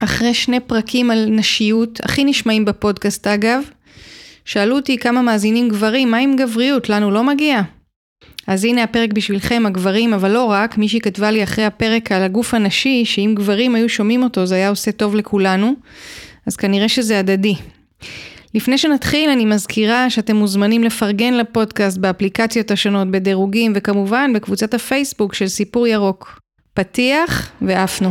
אחרי שני פרקים על נשיות, הכי נשמעים בפודקאסט אגב. שאלו אותי כמה מאזינים גברים, מה עם גבריות? לנו לא מגיע? אז הנה הפרק בשבילכם, הגברים, אבל לא רק, מישהי כתבה לי אחרי הפרק על הגוף הנשי, שאם גברים היו שומעים אותו זה היה עושה טוב לכולנו, אז כנראה שזה הדדי. לפני שנתחיל, אני מזכירה שאתם מוזמנים לפרגן לפודקאסט באפליקציות השונות, בדירוגים, וכמובן בקבוצת הפייסבוק של סיפור ירוק. פתיח ועפנו.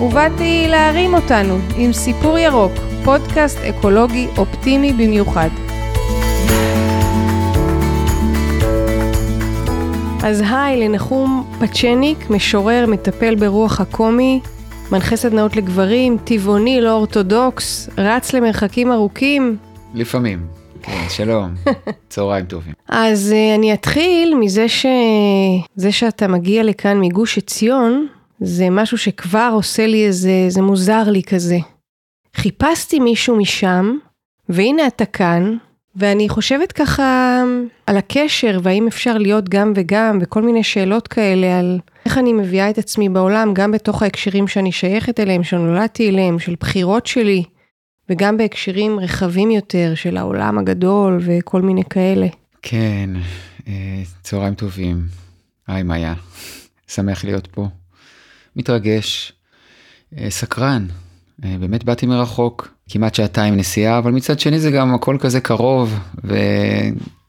ובאתי להרים אותנו עם סיפור ירוק, פודקאסט אקולוגי אופטימי במיוחד. אז היי לנחום פצ'ניק, משורר, מטפל ברוח הקומי, מנחה סדנאות לגברים, טבעוני, לא אורתודוקס, רץ למרחקים ארוכים. לפעמים. כן, שלום, צהריים טובים. אז uh, אני אתחיל מזה ש... זה שאתה מגיע לכאן מגוש עציון, זה משהו שכבר עושה לי איזה, זה מוזר לי כזה. חיפשתי מישהו משם, והנה אתה כאן, ואני חושבת ככה על הקשר, והאם אפשר להיות גם וגם, וכל מיני שאלות כאלה על איך אני מביאה את עצמי בעולם, גם בתוך ההקשרים שאני שייכת אליהם, שנולדתי אליהם, של בחירות שלי, וגם בהקשרים רחבים יותר של העולם הגדול וכל מיני כאלה. כן, אה, צהריים טובים. היי מאיה, שמח להיות פה. מתרגש, אה, סקרן, אה, באמת באתי מרחוק, כמעט שעתיים נסיעה, אבל מצד שני זה גם הכל כזה קרוב,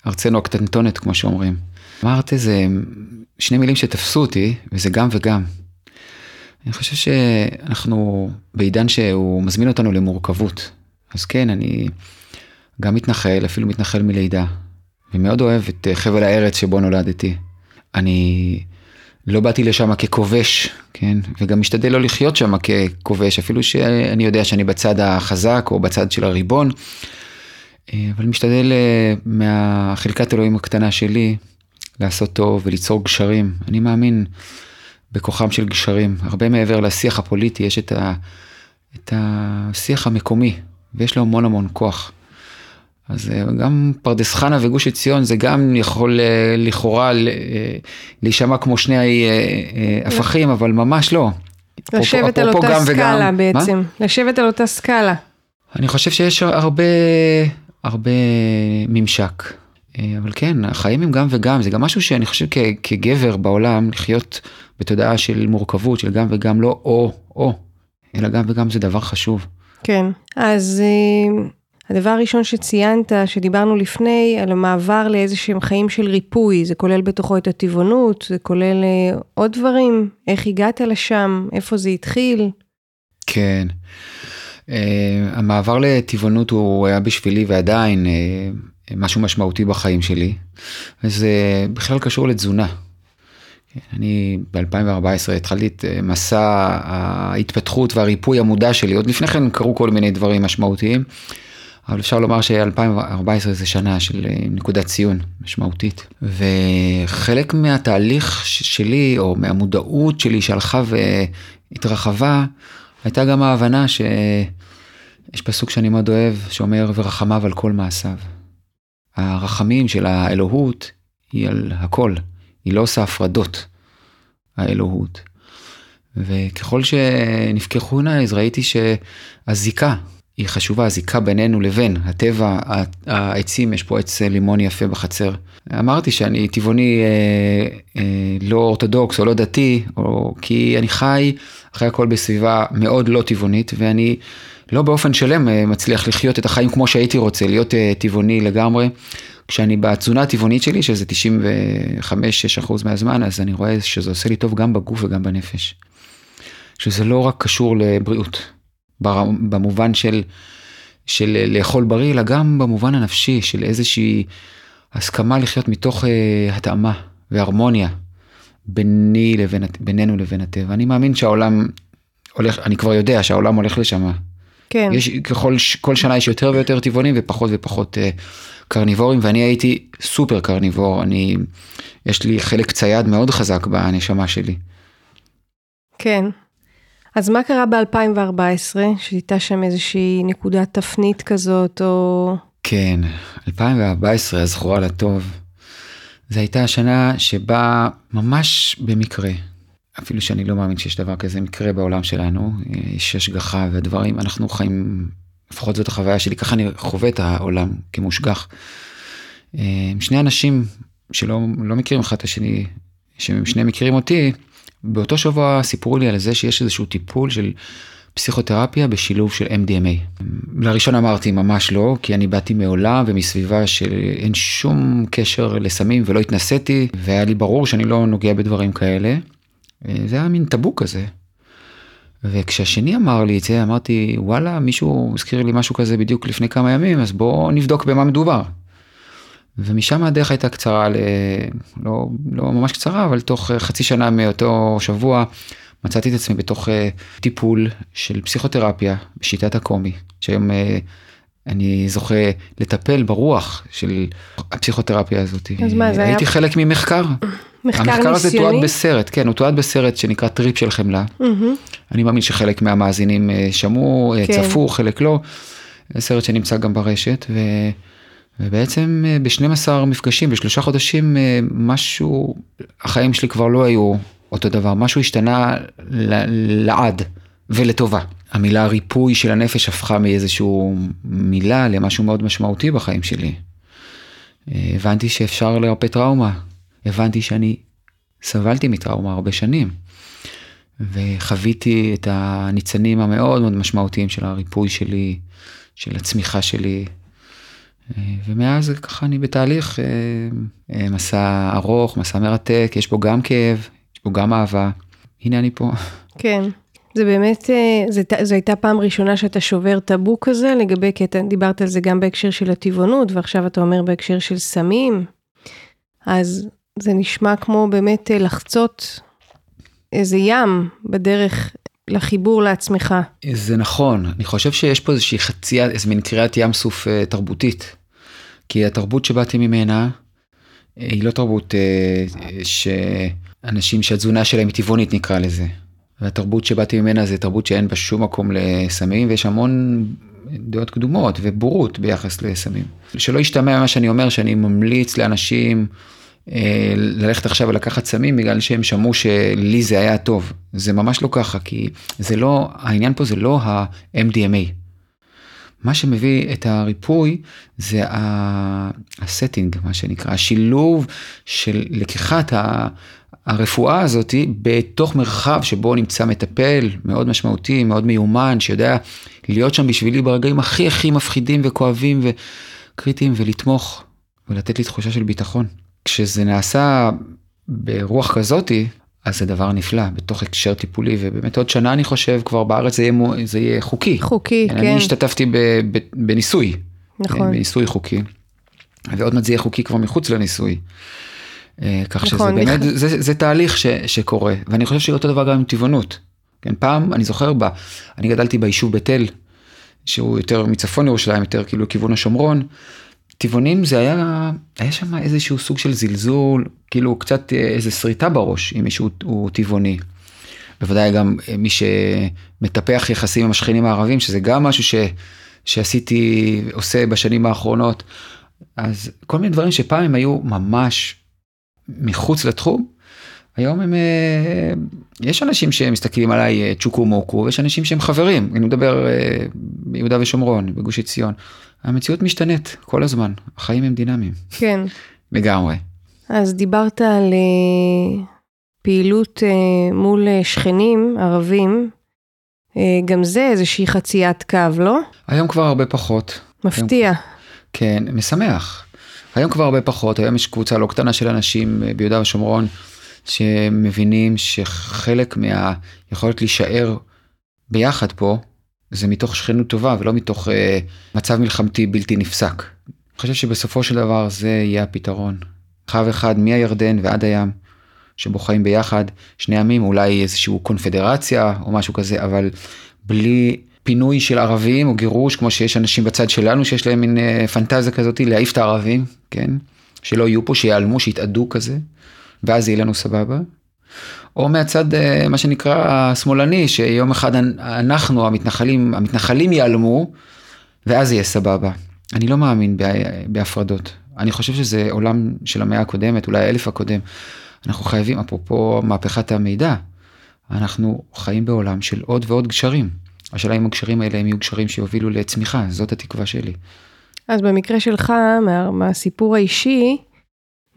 וארצנו הקטנטונת כמו שאומרים. אמרת איזה שני מילים שתפסו אותי, וזה גם וגם. אני חושב שאנחנו בעידן שהוא מזמין אותנו למורכבות. אז כן, אני גם מתנחל, אפילו מתנחל מלידה, ומאוד אוהב את חבל הארץ שבו נולדתי. אני לא באתי לשם ככובש, כן? וגם משתדל לא לחיות שם ככובש, אפילו שאני יודע שאני בצד החזק או בצד של הריבון, אה, אבל משתדל אה, מהחלקת אלוהים הקטנה שלי לעשות טוב וליצור גשרים. אני מאמין בכוחם של גשרים, הרבה מעבר לשיח הפוליטי, יש את, ה, את השיח המקומי, ויש לו המון המון כוח. אז אה, גם פרדס חנה וגוש עציון זה גם יכול אה, לכאורה אה, להישמע כמו שני הפכים, אבל ממש לא. לשבת על אותה סקאלה בעצם? לשבת על אותה סקאלה. אני חושב שיש הרבה, הרבה ממשק. אבל כן, החיים הם גם וגם, זה גם משהו שאני חושב כ, כגבר בעולם, לחיות בתודעה של מורכבות, של גם וגם, לא או-או, אלא גם וגם זה דבר חשוב. כן, אז הדבר הראשון שציינת, שדיברנו לפני, על המעבר לאיזה שהם חיים של ריפוי, זה כולל בתוכו את הטבעונות, זה כולל uh, עוד דברים, איך הגעת לשם, איפה זה התחיל. כן, uh, המעבר לטבעונות הוא היה בשבילי ועדיין uh, משהו משמעותי בחיים שלי, וזה בכלל קשור לתזונה. אני ב-2014 התחלתי את מסע ההתפתחות והריפוי המודע שלי, עוד לפני כן קרו כל מיני דברים משמעותיים. אבל אפשר לומר ש-2014 זה שנה של אה, נקודת ציון משמעותית. וחלק מהתהליך שלי, או מהמודעות שלי שהלכה והתרחבה, הייתה גם ההבנה שיש פסוק שאני מאוד אוהב, שאומר, ורחמיו על כל מעשיו. הרחמים של האלוהות היא על הכל, היא לא עושה הפרדות, האלוהות. וככל שנפקחו עיניי, אז ראיתי שהזיקה היא חשובה, הזיקה בינינו לבין הטבע, העצים, יש פה עץ לימון יפה בחצר. אמרתי שאני טבעוני אה, אה, לא אורתודוקס או לא דתי, או כי אני חי אחרי הכל בסביבה מאוד לא טבעונית, ואני לא באופן שלם אה, מצליח לחיות את החיים כמו שהייתי רוצה, להיות אה, טבעוני לגמרי. כשאני בתזונה הטבעונית שלי, שזה 95-6% מהזמן, אז אני רואה שזה עושה לי טוב גם בגוף וגם בנפש. שזה לא רק קשור לבריאות. במובן של, של לאכול בריא, אלא גם במובן הנפשי של איזושהי הסכמה לחיות מתוך uh, התאמה והרמוניה ביני לבין, בינינו לבין הטבע. אני מאמין שהעולם הולך, אני כבר יודע שהעולם הולך לשם, כן. יש ככל, כל שנה יש יותר ויותר טבעונים ופחות ופחות אה, קרניבורים, ואני הייתי סופר קרניבור, אני, יש לי חלק צייד מאוד חזק בנשמה שלי. כן. אז מה קרה ב-2014, שהייתה שם איזושהי נקודת תפנית כזאת, או... כן, 2014, הזכורה לטוב. זו הייתה השנה שבה ממש במקרה, אפילו שאני לא מאמין שיש דבר כזה מקרה בעולם שלנו, יש השגחה והדברים, אנחנו חיים, לפחות זאת החוויה שלי, ככה אני חווה את העולם כמושגח. שני אנשים שלא לא מכירים אחד את השני, ששניהם מכירים אותי, באותו שבוע סיפרו לי על זה שיש איזשהו טיפול של פסיכותרפיה בשילוב של MDMA. לראשון אמרתי ממש לא, כי אני באתי מעולם ומסביבה שאין שום קשר לסמים ולא התנסיתי, והיה לי ברור שאני לא נוגע בדברים כאלה. זה היה מין טאבו כזה. וכשהשני אמר לי את זה, אמרתי, וואלה, מישהו הזכיר לי משהו כזה בדיוק לפני כמה ימים, אז בואו נבדוק במה מדובר. ומשם הדרך הייתה קצרה, ל... לא, לא ממש קצרה, אבל תוך חצי שנה מאותו שבוע מצאתי את עצמי בתוך uh, טיפול של פסיכותרפיה בשיטת הקומי, שהיום uh, אני זוכה לטפל ברוח של הפסיכותרפיה הזאת. אז מה, זה היה... הייתי חלק ממחקר. מחקר המחקר הזה ניסיוני? תועד בסרט, כן, הוא תועד בסרט שנקרא טריפ של חמלה. אני מאמין שחלק מהמאזינים אה, שמעו, אה, כן. צפו, חלק לא. סרט שנמצא גם ברשת, ו... ובעצם אה, ב-12 מפגשים, בשלושה חודשים, אה, משהו, החיים שלי כבר לא היו אותו דבר, משהו השתנה ל- לעד ולטובה. המילה ריפוי של הנפש הפכה מאיזשהו מילה למשהו מאוד משמעותי בחיים שלי. אה, הבנתי שאפשר לרפא טראומה, הבנתי שאני סבלתי מטראומה הרבה שנים. וחוויתי את הניצנים המאוד מאוד משמעותיים של הריפוי שלי, של הצמיחה שלי. אה, ומאז ככה אני בתהליך אה, אה, מסע ארוך, מסע מרתק, יש בו גם כאב, יש בו גם אהבה. הנה אני פה. כן. זה באמת, זו הייתה פעם ראשונה שאתה שובר טאבו כזה לגבי, כי אתה דיברת על זה גם בהקשר של הטבעונות, ועכשיו אתה אומר בהקשר של סמים. אז זה נשמע כמו באמת לחצות איזה ים בדרך לחיבור לעצמך. זה נכון, אני חושב שיש פה איזושהי חצייה, איזה מין קריאת ים סוף אה, תרבותית. כי התרבות שבאתי ממנה, אה, היא לא תרבות אה, שאנשים שהתזונה שלהם היא טבעונית נקרא לזה. והתרבות שבאתי ממנה זה תרבות שאין בה שום מקום לסמים ויש המון דעות קדומות ובורות ביחס לסמים. שלא ישתמע מה שאני אומר שאני ממליץ לאנשים אה, ללכת עכשיו ולקחת סמים בגלל שהם שמעו שלי זה היה טוב. זה ממש לא ככה כי זה לא, העניין פה זה לא ה-MDMA. מה שמביא את הריפוי זה הסטינג, מה שנקרא, השילוב של לקיחת ה- הרפואה הזאת בתוך מרחב שבו נמצא מטפל מאוד משמעותי, מאוד מיומן, שיודע להיות שם בשבילי ברגעים הכי הכי מפחידים וכואבים וקריטיים ולתמוך ולתת לי תחושה של ביטחון. כשזה נעשה ברוח כזאתי, אז זה דבר נפלא, בתוך הקשר טיפולי, ובאמת עוד שנה אני חושב כבר בארץ זה יהיה, מו- זה יהיה חוקי. חוקי, כן. אני השתתפתי ב, ב, בניסוי, נכון. בניסוי חוקי, ועוד מעט זה יהיה חוקי כבר מחוץ לניסוי. אה, כך שזה נכון, באמת, נכ- זה, זה תהליך ש, שקורה, ואני חושב שאותו דבר גם עם טבעונות. כן, פעם, אני זוכר בה, אני גדלתי ביישוב בית אל, שהוא יותר מצפון ירושלים, יותר כאילו כיוון השומרון. טבעונים זה היה, היה שם איזשהו סוג של זלזול, כאילו קצת אה, איזה שריטה בראש, אם מישהו הוא טבעוני. בוודאי גם אה, מי שמטפח יחסים עם השכנים הערבים, שזה גם משהו ש, שעשיתי, עושה בשנים האחרונות. אז כל מיני דברים שפעם הם היו ממש מחוץ לתחום, היום הם, אה, יש אנשים שמסתכלים עליי צ'וקו מוקו, ויש אנשים שהם חברים, אני מדבר ביהודה ושומרון, בגוש עציון. המציאות משתנית כל הזמן, החיים הם דינמיים, כן. לגמרי. אז דיברת על אה, פעילות אה, מול אה, שכנים ערבים. גם זה איזושהי חציית קו, לא? היום כבר הרבה פחות. מפתיע. כן, משמח. היום כבר הרבה פחות, היום יש קבוצה לא קטנה של אנשים ביהודה ושומרון שמבינים שחלק מהיכולת להישאר ביחד פה זה מתוך שכנות טובה ולא מתוך אה, מצב מלחמתי בלתי נפסק. אני חושב שבסופו של דבר זה יהיה הפתרון. חב אחד מהירדן ועד הים, שבו חיים ביחד, שני עמים, אולי איזושהי קונפדרציה או משהו כזה, אבל בלי פינוי של ערבים או גירוש, כמו שיש אנשים בצד שלנו שיש להם מין אה, פנטזיה כזאת להעיף את הערבים, כן? שלא יהיו פה, שיעלמו, שיתאדו כזה, ואז יהיה לנו סבבה. או מהצד, אה, מה שנקרא, השמאלני, שיום אחד אנחנו, המתנחלים, המתנחלים ייעלמו, ואז יהיה סבבה. אני לא מאמין בהפרדות. אני חושב שזה עולם של המאה הקודמת, אולי האלף הקודם. אנחנו חייבים, אפרופו מהפכת המידע, אנחנו חיים בעולם של עוד ועוד גשרים. השאלה אם הגשרים האלה הם יהיו גשרים שיובילו לצמיחה, זאת התקווה שלי. אז במקרה שלך, מה, מהסיפור האישי,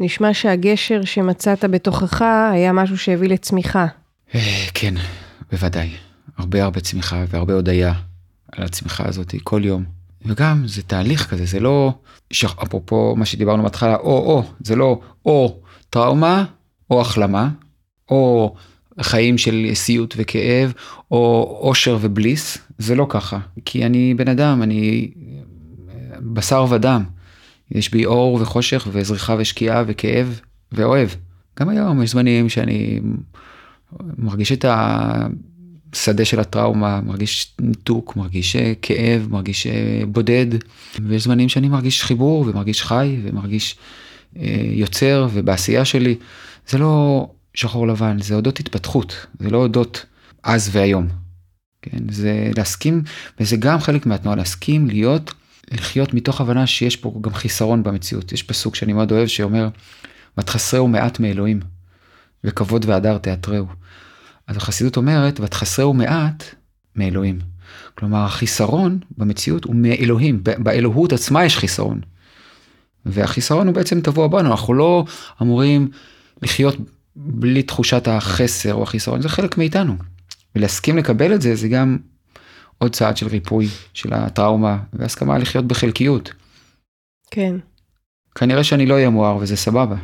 נשמע שהגשר שמצאת בתוכך היה משהו שהביא לצמיחה. אה, כן, בוודאי. הרבה הרבה צמיחה והרבה הודיה על הצמיחה הזאת כל יום. וגם זה תהליך כזה, זה לא, אפרופו מה שדיברנו בהתחלה, או-או, זה לא או טראומה או החלמה, או חיים של סיוט וכאב, או אושר ובליס, זה לא ככה. כי אני בן אדם, אני בשר ודם. יש בי אור וחושך וזריחה ושקיעה וכאב ואוהב. גם היום יש זמנים שאני מרגיש את השדה של הטראומה, מרגיש ניתוק, מרגיש כאב, מרגיש בודד, ויש זמנים שאני מרגיש חיבור ומרגיש חי ומרגיש אה, יוצר ובעשייה שלי. זה לא שחור לבן, זה אודות התפתחות, זה לא אודות אז והיום. כן, זה להסכים, וזה גם חלק מהתנועה, להסכים להיות, לחיות מתוך הבנה שיש פה גם חיסרון במציאות. יש פסוק שאני מאוד אוהב שאומר, ותחסרהו מעט מאלוהים, וכבוד והדר תיאטרהו. אז החסידות אומרת, ותחסרהו מעט מאלוהים. כלומר, החיסרון במציאות הוא מאלוהים, באלוהות עצמה יש חיסרון. והחיסרון הוא בעצם טבוע בנו, אנחנו לא אמורים לחיות בלי תחושת החסר או החיסרון, זה חלק מאיתנו. ולהסכים לקבל את זה, זה גם עוד צעד של ריפוי של הטראומה, והסכמה לחיות בחלקיות. כן. כנראה שאני לא אהיה מואר וזה סבבה.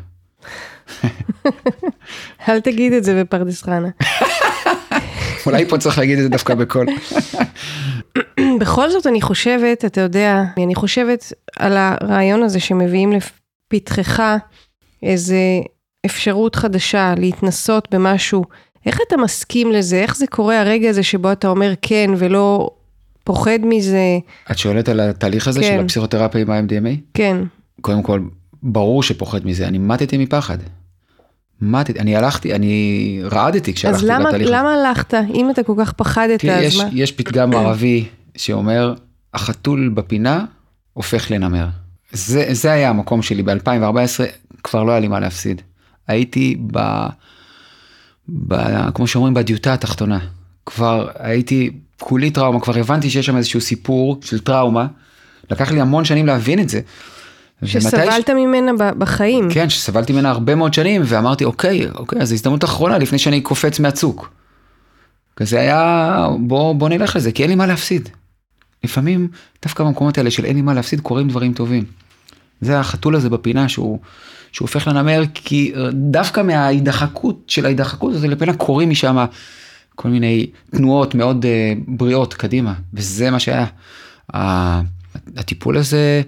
אל תגיד את זה בפרדס חנה. אולי פה צריך להגיד את זה דווקא בקול. בכל זאת אני חושבת, אתה יודע, אני חושבת על הרעיון הזה שמביאים לפתחך איזה אפשרות חדשה, להתנסות במשהו, איך אתה מסכים לזה? איך זה קורה הרגע הזה שבו אתה אומר כן ולא פוחד מזה? את שואלת על התהליך הזה כן. של הפסיכותרפיה עם ה-MDMA? כן. קודם כל, ברור שפוחד מזה, אני מתתי מפחד. מתתי, אני הלכתי, אני רעדתי כשהלכתי לתהליך הזה. אז למה הלכת? אם אתה כל כך פחדת, תראי, אז יש, מה? יש פתגם ערבי שאומר, החתול בפינה הופך לנמר. זה, זה היה המקום שלי ב-2014, כבר לא היה לי מה להפסיד. הייתי ב... ב... כמו שאומרים בדיוטה התחתונה. כבר הייתי כולי טראומה, כבר הבנתי שיש שם איזשהו סיפור של טראומה. לקח לי המון שנים להבין את זה. שסבלת ש... ממנה בחיים. כן, שסבלתי ממנה הרבה מאוד שנים, ואמרתי, אוקיי, אוקיי, אז זו הזדמנות אחרונה לפני שאני קופץ מהצוק. כזה היה, בוא, בוא נלך לזה, כי אין לי מה להפסיד. לפעמים, דווקא במקומות האלה של אין לי מה להפסיד, קורים דברים טובים. זה החתול הזה בפינה שהוא, שהוא הופך לנמר, כי אה, דווקא מההידחקות של ההידחקות הזה לפנה קורים משם כל מיני תנועות מאוד uh, בריאות קדימה, וזה מה שהיה. Uh, הטיפול הזה,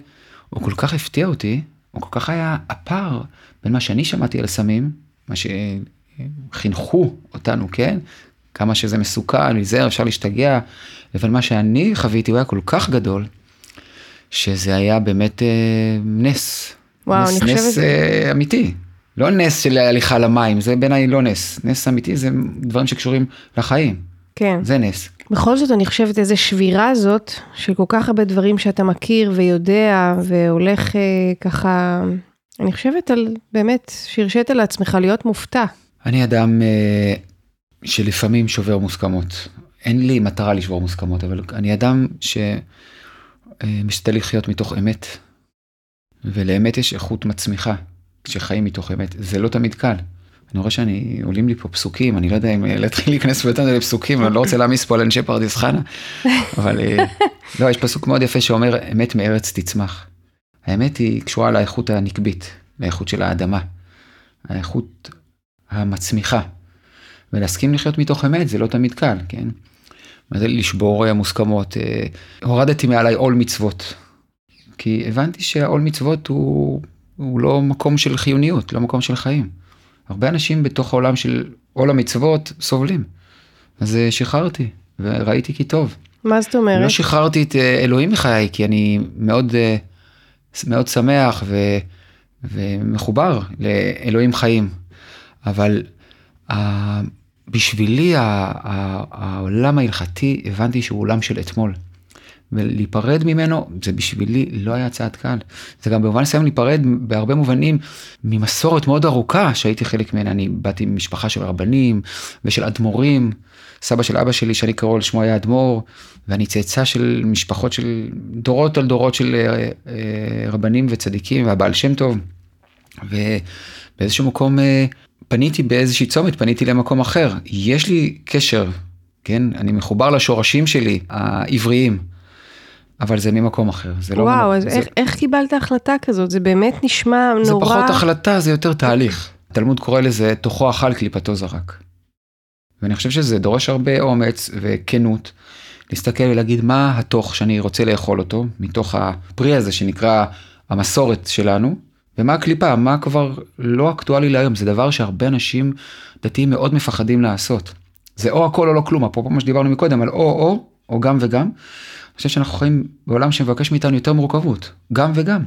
הוא כל כך הפתיע אותי, הוא כל כך היה הפער בין מה שאני שמעתי על סמים, מה שחינכו אותנו, כן? כמה שזה מסוכן, להיזהר, אפשר להשתגע, לבין מה שאני חוויתי, הוא היה כל כך גדול, שזה היה באמת אה, נס. וואו, נס, אני חושבת... נס אה, אמיתי. לא נס של הליכה למים, זה בעיניי לא נס. נס אמיתי זה דברים שקשורים לחיים. כן. זה נס. בכל זאת אני חושבת איזה שבירה זאת של כל כך הרבה דברים שאתה מכיר ויודע והולך אה, ככה, אני חושבת על באמת שהרשית לעצמך להיות מופתע. אני אדם אה, שלפעמים שובר מוסכמות. אין לי מטרה לשבור מוסכמות, אבל אני אדם שמשתדל לחיות מתוך אמת. ולאמת יש איכות מצמיחה כשחיים מתוך אמת. זה לא תמיד קל. אני רואה שאני, עולים לי פה פסוקים, אני לא יודע אם להתחיל להיכנס יותר לפסוקים, אני לא רוצה להעמיס פה על אנשי פרדס חנה, אבל לא, יש פסוק מאוד יפה שאומר, אמת מארץ תצמח. האמת היא קשורה לאיכות הנקבית, לאיכות של האדמה, האיכות המצמיחה. ולהסכים לחיות מתוך אמת זה לא תמיד קל, כן? מה זה לשבור מוסכמות? הורדתי מעליי עול מצוות. כי הבנתי שהעול מצוות הוא, הוא לא מקום של חיוניות, לא מקום של חיים. הרבה אנשים בתוך העולם של עול המצוות סובלים. אז שחררתי וראיתי כי טוב. מה זאת אומרת? לא שחררתי את אה, אלוהים מחיי, כי אני מאוד, אה, מאוד שמח ו, ומחובר לאלוהים חיים. אבל אה, בשבילי העולם ההלכתי, הבנתי שהוא עולם של אתמול. ולהיפרד ממנו, זה בשבילי לא היה צעד קל. זה גם במובן מסוים להיפרד בהרבה מובנים ממסורת מאוד ארוכה שהייתי חלק ממנה. אני באתי ממשפחה של רבנים ושל אדמו"רים. סבא של אבא שלי, שאני קרוא לשמו היה אדמו"ר, ואני צאצא של משפחות של דורות על דורות של אה, אה, רבנים וצדיקים, והבעל שם טוב. ובאיזשהו מקום אה, פניתי באיזושהי צומת, פניתי למקום אחר. יש לי קשר, כן? אני מחובר לשורשים שלי, העבריים. אבל זה ממקום אחר, זה לא... וואו, אז זה... איך, איך קיבלת החלטה כזאת? זה באמת נשמע זה נורא... זה פחות החלטה, זה יותר תהליך. תלמוד קורא לזה תוכו אכל קליפתו זרק. ואני חושב שזה דורש הרבה אומץ וכנות, להסתכל ולהגיד מה התוך שאני רוצה לאכול אותו, מתוך הפרי הזה שנקרא המסורת שלנו, ומה הקליפה, מה כבר לא אקטואלי להיום, זה דבר שהרבה אנשים דתיים מאוד מפחדים לעשות. זה או הכל או לא כלום, אפרופו מה שדיברנו מקודם על או או, או גם וגם. חושב שאנחנו חיים בעולם שמבקש מאיתנו יותר מורכבות, גם וגם.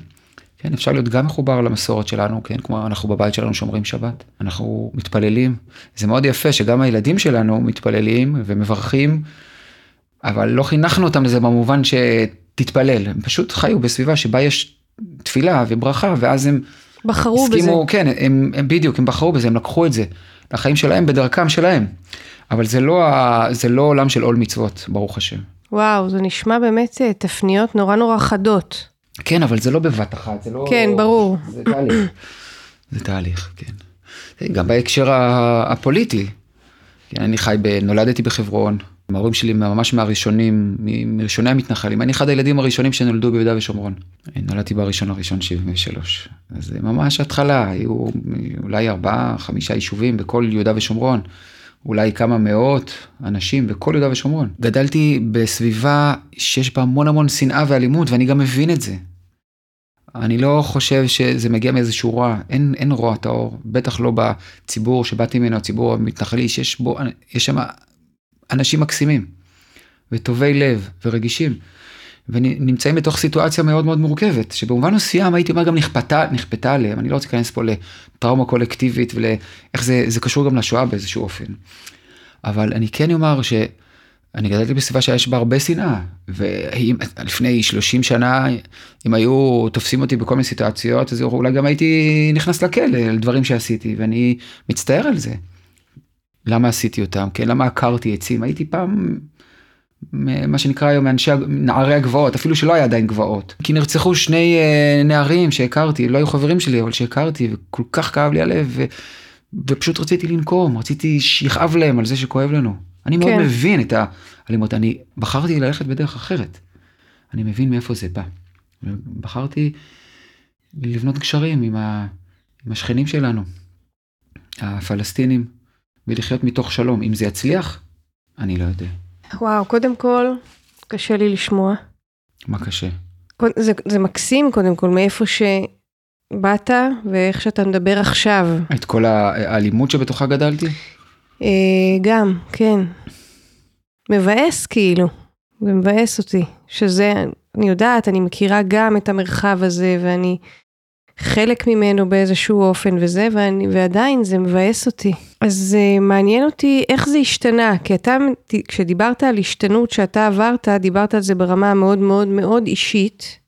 כן, אפשר להיות גם מחובר למסורת שלנו, כן, כמו אנחנו בבית שלנו שומרים שבת, אנחנו מתפללים. זה מאוד יפה שגם הילדים שלנו מתפללים ומברכים, אבל לא חינכנו אותם לזה במובן שתתפלל, הם פשוט חיו בסביבה שבה יש תפילה וברכה, ואז הם בחרו הסכימו, בזה. כן, הם, הם בדיוק, הם בחרו בזה, הם לקחו את זה לחיים שלהם בדרכם שלהם. אבל זה לא, זה לא עולם של עול מצוות, ברוך השם. וואו, זה נשמע באמת אה, תפניות נורא נורא חדות. כן, אבל זה לא בבת אחת, זה לא... כן, ברור. זה תהליך. זה תהליך, כן. גם בהקשר הפוליטי. כן, אני חי, ב... נולדתי בחברון, ההורים שלי ממש מהראשונים, מראשוני המתנחלים. אני אחד הילדים הראשונים שנולדו ביהודה ושומרון. נולדתי בראשון הראשון 73. אז זה ממש התחלה, היו אולי ארבעה, חמישה יישובים בכל יהודה ושומרון. אולי כמה מאות אנשים בכל יהודה ושומרון. גדלתי בסביבה שיש בה המון המון שנאה ואלימות ואני גם מבין את זה. אני לא חושב שזה מגיע מאיזשהו רוע, אין, אין רוע טהור, בטח לא בציבור שבאתי ממנו, הציבור המתנחלי, שיש בו, יש שם אנשים מקסימים, וטובי לב, ורגישים, ונמצאים בתוך סיטואציה מאוד מאוד מורכבת, שבמובן מסוים הייתי אומר גם נכפתה, נכפתה עליהם, אני לא רוצה להיכנס פה לטראומה קולקטיבית ולאיך זה, זה קשור גם לשואה באיזשהו אופן. אבל אני כן אומר ש... אני גדלתי בסביבה שיש בה הרבה שנאה, ולפני 30 שנה, אם היו תופסים אותי בכל מיני סיטואציות, אז אולי גם הייתי נכנס לכלא על דברים שעשיתי, ואני מצטער על זה. למה עשיתי אותם? כן, למה עקרתי עצים? הייתי פעם, מה שנקרא היום, מאנשי, נערי הגבעות, אפילו שלא היה עדיין גבעות. כי נרצחו שני uh, נערים שהכרתי, לא היו חברים שלי, אבל שהכרתי, וכל כך כאב לי הלב, ו, ופשוט רציתי לנקום, רציתי שיכאב להם על זה שכואב לנו. אני מאוד כן. מבין את האלימות, אני בחרתי ללכת בדרך אחרת. אני מבין מאיפה זה בא. בחרתי לבנות קשרים עם, ה, עם השכנים שלנו, הפלסטינים, ולחיות מתוך שלום. אם זה יצליח, אני לא יודע. וואו, קודם כל, קשה לי לשמוע. מה קשה? זה, זה מקסים קודם כל, מאיפה שבאת ואיך שאתה מדבר עכשיו. את כל האלימות שבתוכה גדלתי? אה, גם, כן. מבאס כאילו, זה מבאס אותי, שזה, אני יודעת, אני מכירה גם את המרחב הזה, ואני חלק ממנו באיזשהו אופן וזה, ואני, ועדיין זה מבאס אותי. אז uh, מעניין אותי איך זה השתנה, כי אתה, כשדיברת על השתנות שאתה עברת, דיברת על זה ברמה מאוד מאוד מאוד אישית.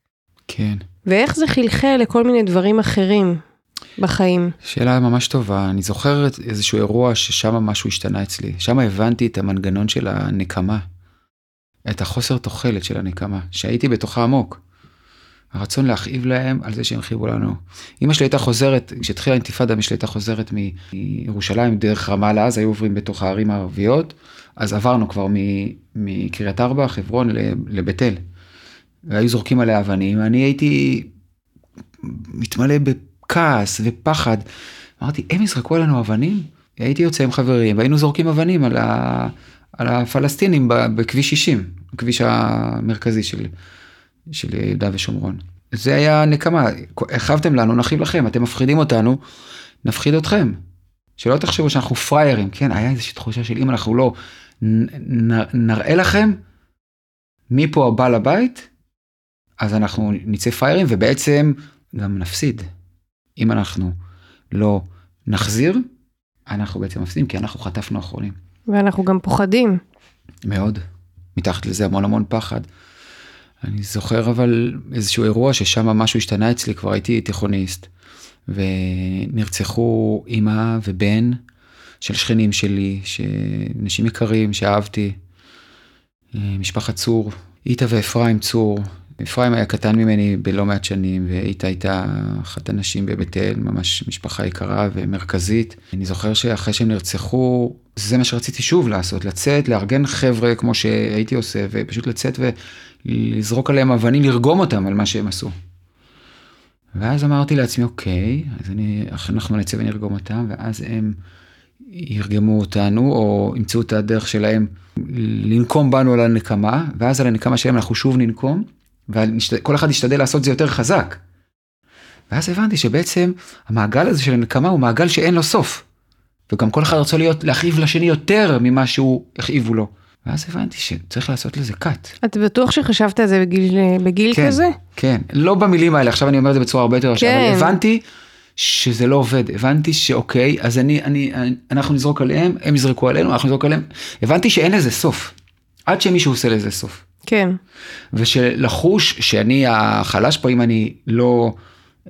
כן. ואיך זה חלחל לכל מיני דברים אחרים. בחיים? שאלה ממש טובה. אני זוכר איזשהו אירוע ששם משהו השתנה אצלי. שם הבנתי את המנגנון של הנקמה. את החוסר תוחלת של הנקמה, שהייתי בתוכה עמוק. הרצון להכאיב להם על זה שהם הכאיבו לנו. אמא שלי הייתה חוזרת, כשהתחילה האינתיפאדה, אמא שלי הייתה חוזרת מירושלים דרך רמאללה, אז היו עוברים בתוך הערים הערביות, אז עברנו כבר מקריית ארבע, חברון, לבית אל. והיו זורקים עליה אבנים, אני הייתי מתמלא כעס ופחד. אמרתי, הם יזרקו עלינו אבנים? הייתי יוצא עם חברים והיינו זורקים אבנים על, ה... על הפלסטינים בכביש 60, הכביש המרכזי של, של יהודה ושומרון. זה היה נקמה, הכאבתם לנו, נכאיב לכם, אתם מפחידים אותנו, נפחיד אתכם. שלא תחשבו שאנחנו פראיירים, כן, היה איזושהי תחושה של אם אנחנו לא נ, נראה לכם, מפה הבעל הבית, אז אנחנו נצא פיירים ובעצם גם נפסיד. אם אנחנו לא נחזיר, אנחנו בעצם מפסידים כי אנחנו חטפנו אחרונים. ואנחנו גם פוחדים. מאוד. מתחת לזה המון המון פחד. אני זוכר אבל איזשהו אירוע ששם משהו השתנה אצלי, כבר הייתי תיכוניסט, ונרצחו אימא ובן של שכנים שלי, אנשים יקרים שאהבתי, משפחת צור, איתה ואפרים צור. אפרים היה קטן ממני בלא מעט שנים, ואיתה הייתה אחת הנשים בבית אל, ממש משפחה יקרה ומרכזית. אני זוכר שאחרי שהם נרצחו, זה מה שרציתי שוב לעשות, לצאת, לארגן חבר'ה כמו שהייתי עושה, ופשוט לצאת ולזרוק עליהם אבנים, לרגום אותם על מה שהם עשו. ואז אמרתי לעצמי, אוקיי, אז אני, אנחנו נצא ונרגום אותם, ואז הם ירגמו אותנו, או ימצאו את הדרך שלהם לנקום בנו על הנקמה, ואז על הנקמה שלהם אנחנו שוב ננקום, וכל אחד ישתדל לעשות זה יותר חזק. ואז הבנתי שבעצם המעגל הזה של הנקמה הוא מעגל שאין לו סוף. וגם כל אחד רוצה להיות, להכאיב לשני יותר ממה שהוא הכאיבו לו. ואז הבנתי שצריך לעשות לזה cut. אתה בטוח שחשבת על זה בגיל, בגיל כן, כזה? כן, לא במילים האלה, עכשיו אני אומר את זה בצורה הרבה יותר כן. אבל הבנתי שזה לא עובד, הבנתי שאוקיי, אז אני, אני, אנחנו נזרוק עליהם, הם יזרקו עלינו, אנחנו נזרוק עליהם, הבנתי שאין לזה סוף, עד שמישהו עושה לזה סוף. כן. ושלחוש שאני החלש פה, אם אני לא,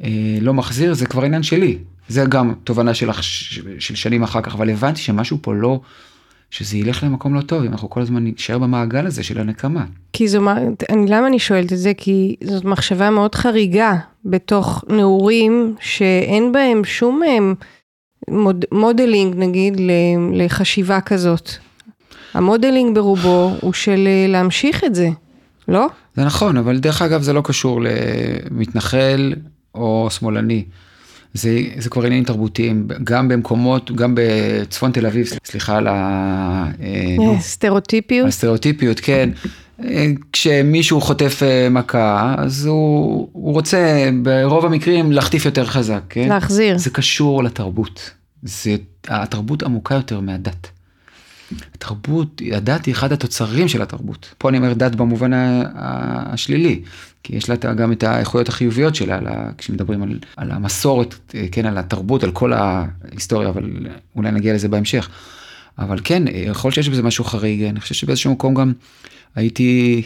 אה, לא מחזיר, זה כבר עניין שלי. זה גם תובנה של, של שנים אחר כך, אבל הבנתי שמשהו פה לא, שזה ילך למקום לא טוב, אם אנחנו כל הזמן נשאר במעגל הזה של הנקמה. כי זו, אני, למה אני שואלת את זה? כי זאת מחשבה מאוד חריגה בתוך נעורים שאין בהם שום אה, מוד, modeling נגיד לחשיבה כזאת. ה modeling ברובו הוא של אה, להמשיך את זה, לא? זה נכון, אבל דרך אגב זה לא קשור למתנחל או שמאלני. זה, זה כבר עניינים תרבותיים, גם במקומות, גם בצפון תל אביב, סליחה על הסטריאוטיפיות. אה, הסטריאוטיפיות, כן. כשמישהו חוטף אה, מכה, אז הוא, הוא רוצה ברוב המקרים להחטיף יותר חזק, כן? להחזיר. זה קשור לתרבות. זה, התרבות עמוקה יותר מהדת. התרבות, הדת היא אחד התוצרים של התרבות. פה אני אומר דת במובן השלילי, כי יש לה גם את האיכויות החיוביות שלה, כשמדברים על, על המסורת, כן, על התרבות, על כל ההיסטוריה, אבל אולי נגיע לזה בהמשך. אבל כן, יכול שיש בזה משהו חריג, אני חושב שבאיזשהו מקום גם הייתי...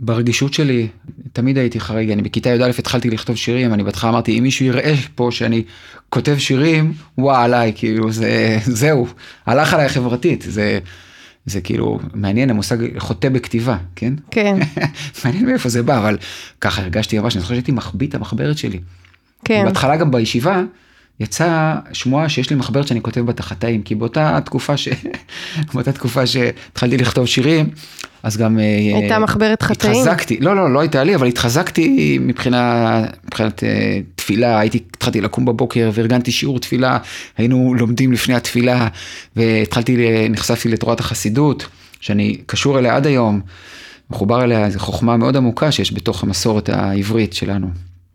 ברגישות שלי, תמיד הייתי חריג, אני בכיתה י"א התחלתי לכתוב שירים, אני בהתחלה אמרתי, אם מישהו יראה פה שאני כותב שירים, וואה עליי, כאילו זה, זהו, הלך עליי חברתית, זה, זה כאילו מעניין המושג חוטא בכתיבה, כן? כן. מעניין מאיפה זה בא, אבל ככה הרגשתי ממש, אני זוכר שהייתי מחביא את המחברת שלי. כן. בהתחלה גם בישיבה, יצא שמועה שיש לי מחברת שאני כותב בה את החטאים, כי באותה תקופה ש... באותה תקופה שהתחלתי לכתוב שירים, אז גם... אה, הייתה מחברת חטאים? התחזקתי, לא, לא, לא הייתה לי, אבל התחזקתי מבחינה, מבחינת uh, תפילה, הייתי, התחלתי לקום בבוקר וארגנתי שיעור תפילה, היינו לומדים לפני התפילה, והתחלתי, נחשפתי לתורת החסידות, שאני קשור אליה עד היום, מחובר אליה, זו חוכמה מאוד עמוקה שיש בתוך המסורת העברית שלנו.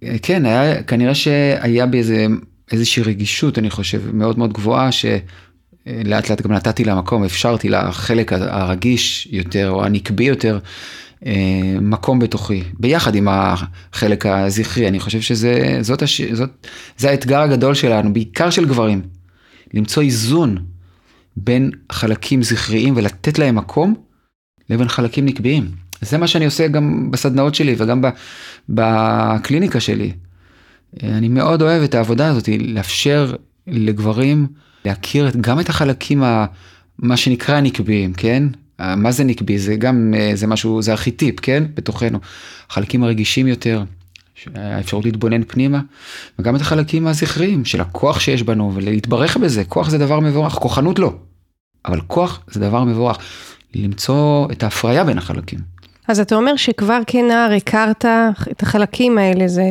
אה, כן, היה, כנראה שהיה באיזה איזושהי רגישות, אני חושב, מאוד מאוד גבוהה, שלאט לאט גם נתתי לה מקום, אפשרתי לחלק הרגיש יותר, או הנקבי יותר, אה, מקום בתוכי, ביחד עם החלק הזכרי. אני חושב שזה זאת, הש... זאת, זה האתגר הגדול שלנו, בעיקר של גברים, למצוא איזון בין חלקים זכריים ולתת להם מקום, לבין חלקים נקביים. זה מה שאני עושה גם בסדנאות שלי וגם בקליניקה שלי. אני מאוד אוהב את העבודה הזאת, לאפשר לגברים להכיר גם את החלקים, ה, מה שנקרא נקביים, כן? מה זה נקבי? זה גם, זה משהו, זה ארכיטיפ, כן? בתוכנו. החלקים הרגישים יותר, האפשרות להתבונן פנימה, וגם את החלקים הזכריים של הכוח שיש בנו, ולהתברך בזה. כוח זה דבר מבורך, כוחנות לא. אבל כוח זה דבר מבורך. למצוא את ההפריה בין החלקים. אז אתה אומר שכבר כנער הכרת את החלקים האלה, זה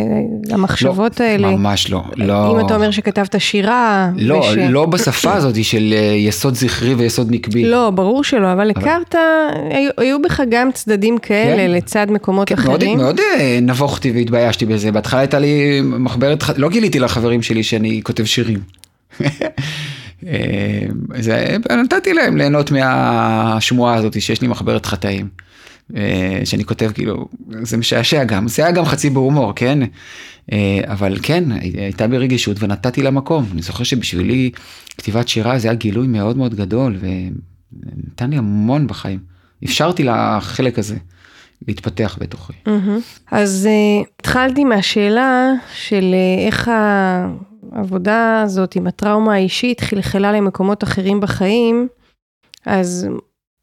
המחשבות לא, האלה. ממש לא, לא. אם אתה אומר שכתבת שירה. לא, וש... לא בשפה הזאת של אה, יסוד זכרי ויסוד נקבי. לא, ברור שלא, אבל, אבל... הכרת, היו, היו בך גם צדדים כאלה כן. לצד מקומות כן, אחרים. מאוד, מאוד אה, נבוכתי והתביישתי בזה, בהתחלה הייתה לי מחברת, לא גיליתי לחברים שלי שאני כותב שירים. אה, זה, נתתי להם ליהנות מהשמועה הזאת שיש לי מחברת חטאים. אה, שאני כותב כאילו, זה משעשע גם, זה היה גם חצי בהומור, כן? אה, אבל כן, הייתה ברגישות ונתתי לה מקום. אני זוכר שבשבילי כתיבת שירה זה היה גילוי מאוד מאוד גדול ונתן לי המון בחיים. אפשרתי לחלק הזה להתפתח בתוכי. אז uh, התחלתי מהשאלה של איך העבודה הזאת עם הטראומה האישית חלחלה למקומות אחרים בחיים, אז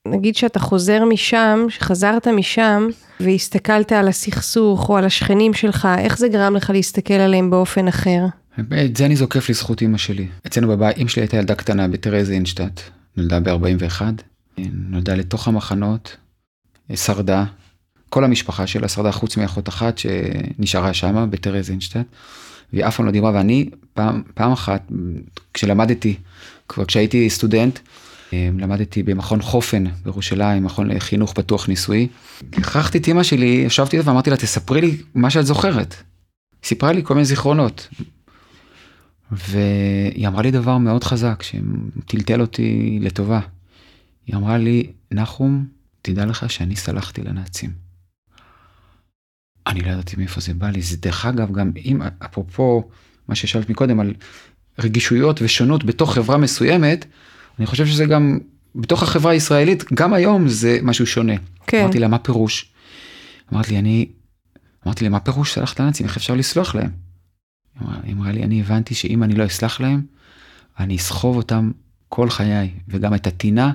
נגיד שאתה חוזר משם, שחזרת משם, והסתכלת על הסכסוך או על השכנים שלך, איך זה גרם לך להסתכל עליהם באופן אחר? את זה אני זוקף לזכות אמא שלי. אצלנו בבית, אמא שלי הייתה ילדה קטנה בטרז אינשטאט, נולדה ב-41, נולדה לתוך המחנות, שרדה, כל המשפחה שלה שרדה חוץ מאחות אחת שנשארה שמה בטרז אינשטאט, והיא אף פעם לא דיברה, ואני פעם, פעם אחת, כשלמדתי, כבר כשהייתי סטודנט, אה, למדתי במכון חופן בירושלים, מכון לחינוך פתוח ניסויי. הכרחתי את אמא שלי, ישבתי איתה ואמרתי לה, תספרי לי מה שאת זוכרת. סיפרה לי כל מיני זיכרונות. והיא אמרה לי דבר מאוד חזק, שטלטל אותי לטובה. היא אמרה לי, נחום, תדע לך שאני סלחתי לנאצים. אני לא ידעתי מאיפה זה בא לי, זה דרך אגב גם אם, אפרופו מה ששאלת מקודם על רגישויות ושונות בתוך חברה מסוימת, אני חושב שזה גם בתוך החברה הישראלית, גם היום זה משהו שונה. כן. אמרתי לה, מה פירוש? אמרתי לי, אני, אמרתי לה, מה פירוש סלחת לנאצים, איך אפשר לסלוח להם? היא אמרה לי, אני הבנתי שאם אני לא אסלח להם, אני אסחוב אותם כל חיי, וגם את הטינה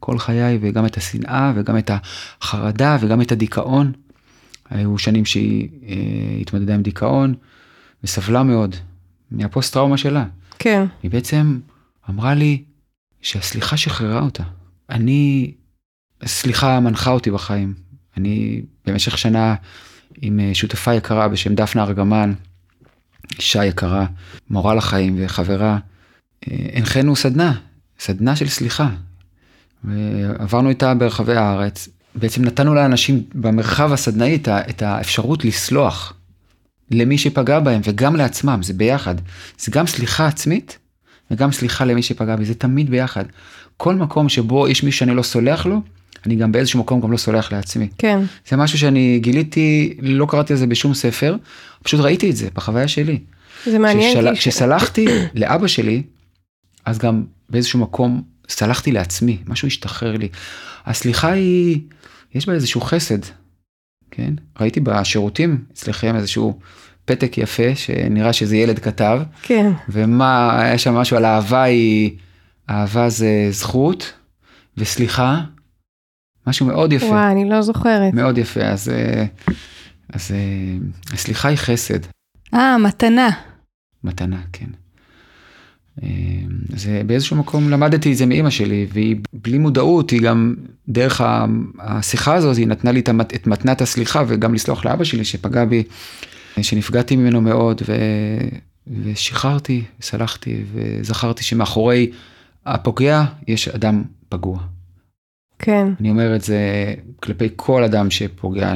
כל חיי, וגם את השנאה, וגם את החרדה, וגם את הדיכאון. היו שנים שהיא אה, התמודדה עם דיכאון, וסבלה מאוד מהפוסט טראומה שלה. כן. היא בעצם אמרה לי, שהסליחה שחררה אותה. אני, סליחה מנחה אותי בחיים. אני במשך שנה עם אה, שותפה יקרה בשם דפנה ארגמן, אישה יקרה, מורה לחיים וחברה, אה, הנחינו סדנה, סדנה של סליחה. ועברנו איתה ברחבי הארץ. בעצם נתנו לאנשים במרחב הסדנאי את האפשרות לסלוח למי שפגע בהם וגם לעצמם, זה ביחד. זה גם סליחה עצמית וגם סליחה למי שפגע בי, זה תמיד ביחד. כל מקום שבו יש מישהו שאני לא סולח לו, אני גם באיזשהו מקום גם לא סולח לעצמי. כן. זה משהו שאני גיליתי, לא קראתי על זה בשום ספר, פשוט ראיתי את זה בחוויה שלי. זה מעניין. כשסלחתי לאבא שלי, אז גם באיזשהו מקום סלחתי לעצמי, משהו השתחרר לי. הסליחה היא, יש בה איזשהו חסד, כן? ראיתי בשירותים אצלכם איזשהו פתק יפה שנראה שזה ילד כתב. כן. ומה, היה שם משהו על אהבה היא, אהבה זה זכות וסליחה. משהו מאוד יפה. וואי, אני לא זוכרת. מאוד יפה, אז, אה, אז אה, סליחה היא חסד. אה, מתנה. מתנה, כן. אה, באיזשהו מקום למדתי את זה מאימא שלי, והיא בלי מודעות, היא גם דרך השיחה הזאת, היא נתנה לי את מתנת הסליחה וגם לסלוח לאבא שלי שפגע בי שנפגעתי ממנו מאוד ו... ושחררתי, סלחתי וזכרתי שמאחורי הפוגע יש אדם פגוע. כן. אני אומר את זה כלפי כל אדם שפוגע.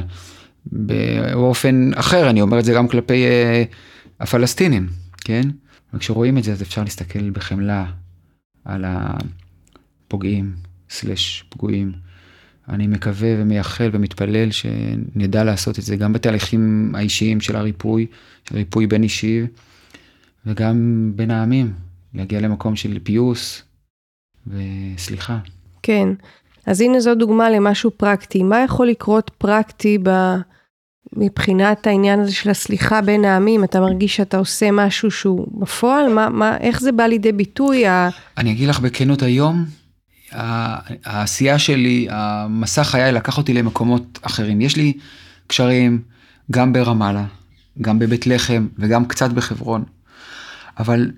באופן אחר, אני אומר את זה גם כלפי uh, הפלסטינים, כן? וכשרואים את זה אז אפשר להסתכל בחמלה על הפוגעים, סלש פגועים. אני מקווה ומייחל ומתפלל שנדע לעשות את זה גם בתהליכים האישיים של הריפוי, של ריפוי בין אישי, וגם בין העמים, להגיע למקום של פיוס וסליחה. כן, אז הנה זו דוגמה למשהו פרקטי. מה יכול לקרות פרקטי ב... מבחינת העניין הזה של הסליחה בין העמים? אתה מרגיש שאתה עושה משהו שהוא בפועל? מה, מה, איך זה בא לידי ביטוי? אני אגיד לך בכנות היום, העשייה שלי, המסע חיי לקח אותי למקומות אחרים. יש לי קשרים גם ברמאללה, גם בבית לחם וגם קצת בחברון. אבל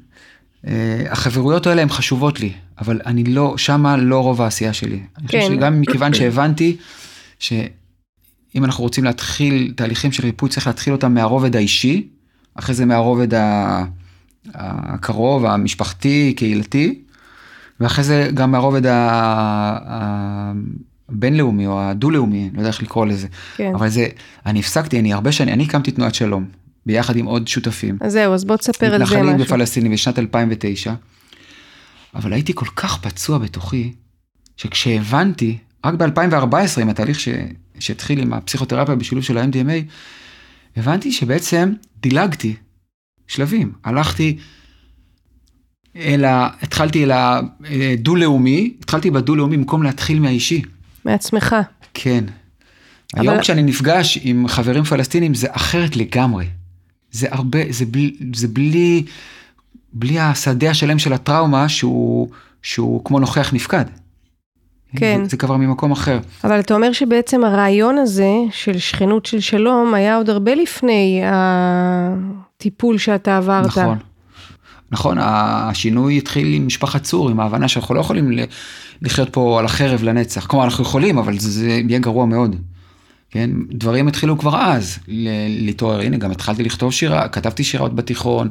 uh, החברויות האלה הן חשובות לי, אבל אני לא, שמה לא רוב העשייה שלי. כן. אני חושב כן. שגם מכיוון שהבנתי שאם אנחנו רוצים להתחיל תהליכים של ריפוי, צריך להתחיל אותם מהרובד האישי, אחרי זה מהרובד הקרוב, המשפחתי, קהילתי, ואחרי זה גם מהרובד הבינלאומי או הדו-לאומי, לא יודע איך לקרוא לזה. כן. אבל זה, אני הפסקתי, אני הרבה שנים, אני הקמתי תנועת שלום, ביחד עם עוד שותפים. אז זהו, אז בוא תספר על זה משהו. מתנחלים ופלסטינים בשנת 2009. אבל הייתי כל כך פצוע בתוכי, שכשהבנתי, רק ב-2014 עם התהליך ש... שהתחיל עם הפסיכותרפיה בשילוב של ה-MDMA, הבנתי שבעצם דילגתי שלבים. הלכתי אל ה... התחלתי אל הדו-לאומי, התחלתי בדו-לאומי במקום להתחיל מהאישי. מעצמך. כן. אבל... היום כשאני נפגש עם חברים פלסטינים זה אחרת לגמרי. זה הרבה, זה בלי, זה בלי, בלי השדה השלם של הטראומה שהוא, שהוא כמו נוכח נפקד. כן. זה, זה כבר ממקום אחר. אבל אתה אומר שבעצם הרעיון הזה של שכנות של שלום היה עוד הרבה לפני הטיפול שאתה עברת. נכון. נכון, השינוי התחיל עם משפחת צור, עם ההבנה שאנחנו לא יכולים לחיות פה על החרב לנצח. כלומר, אנחנו יכולים, אבל זה, יהיה גרוע מאוד. כן, דברים התחילו כבר אז להתעורר, הנה גם התחלתי לכתוב שירה, כתבתי שירה עוד בתיכון,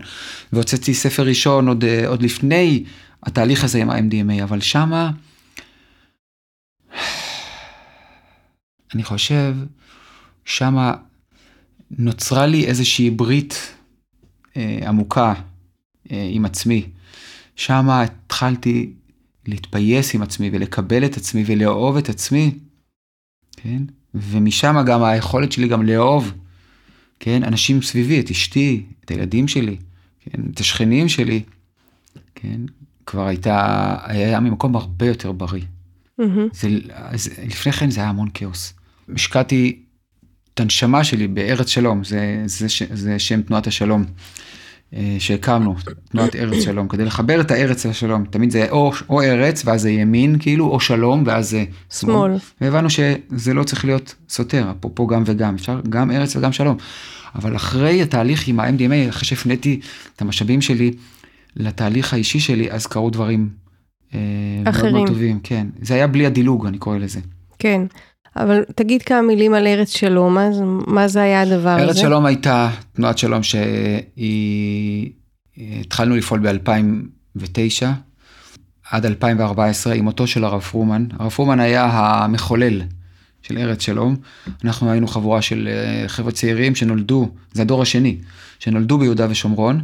והוצאתי ספר ראשון עוד, עוד לפני התהליך הזה עם ה-MDMA, אבל שמה, אני חושב, שמה נוצרה לי איזושהי ברית אה, עמוקה אה, עם עצמי. שמה התחלתי להתפייס עם עצמי ולקבל את עצמי ולאהוב את עצמי, כן? ומשם גם היכולת שלי גם לאהוב, כן? אנשים סביבי, את אשתי, את הילדים שלי, כן? את השכנים שלי, כן? כבר הייתה, היה ממקום הרבה יותר בריא. Mm-hmm. זה, זה, לפני כן זה היה המון כאוס. השקעתי את הנשמה שלי בארץ שלום, זה, זה, זה, זה שם תנועת השלום. אה, שהקמנו, תנועת ארץ שלום, כדי לחבר את הארץ לשלום. תמיד זה או, או ארץ ואז זה ימין כאילו, או שלום ואז זה שמאל. שמאל. והבנו שזה לא צריך להיות סותר, אפרופו גם וגם, אפשר גם ארץ וגם שלום. אבל אחרי התהליך עם ה-MDMA, אחרי שהפניתי את המשאבים שלי לתהליך האישי שלי, אז קרו דברים אה, מאוד מאוד טובים. כן, זה היה בלי הדילוג, אני קורא לזה. כן. אבל תגיד כמה מילים על ארץ שלום, מה, מה זה היה הדבר ארץ הזה? ארץ שלום הייתה תנועת שלום שהיא, התחלנו לפעול ב-2009 עד 2014 עם מותו של הרב פרומן. הרב פרומן היה המחולל של ארץ שלום. אנחנו היינו חבורה של אה, חבר'ה צעירים שנולדו, זה הדור השני, שנולדו ביהודה ושומרון,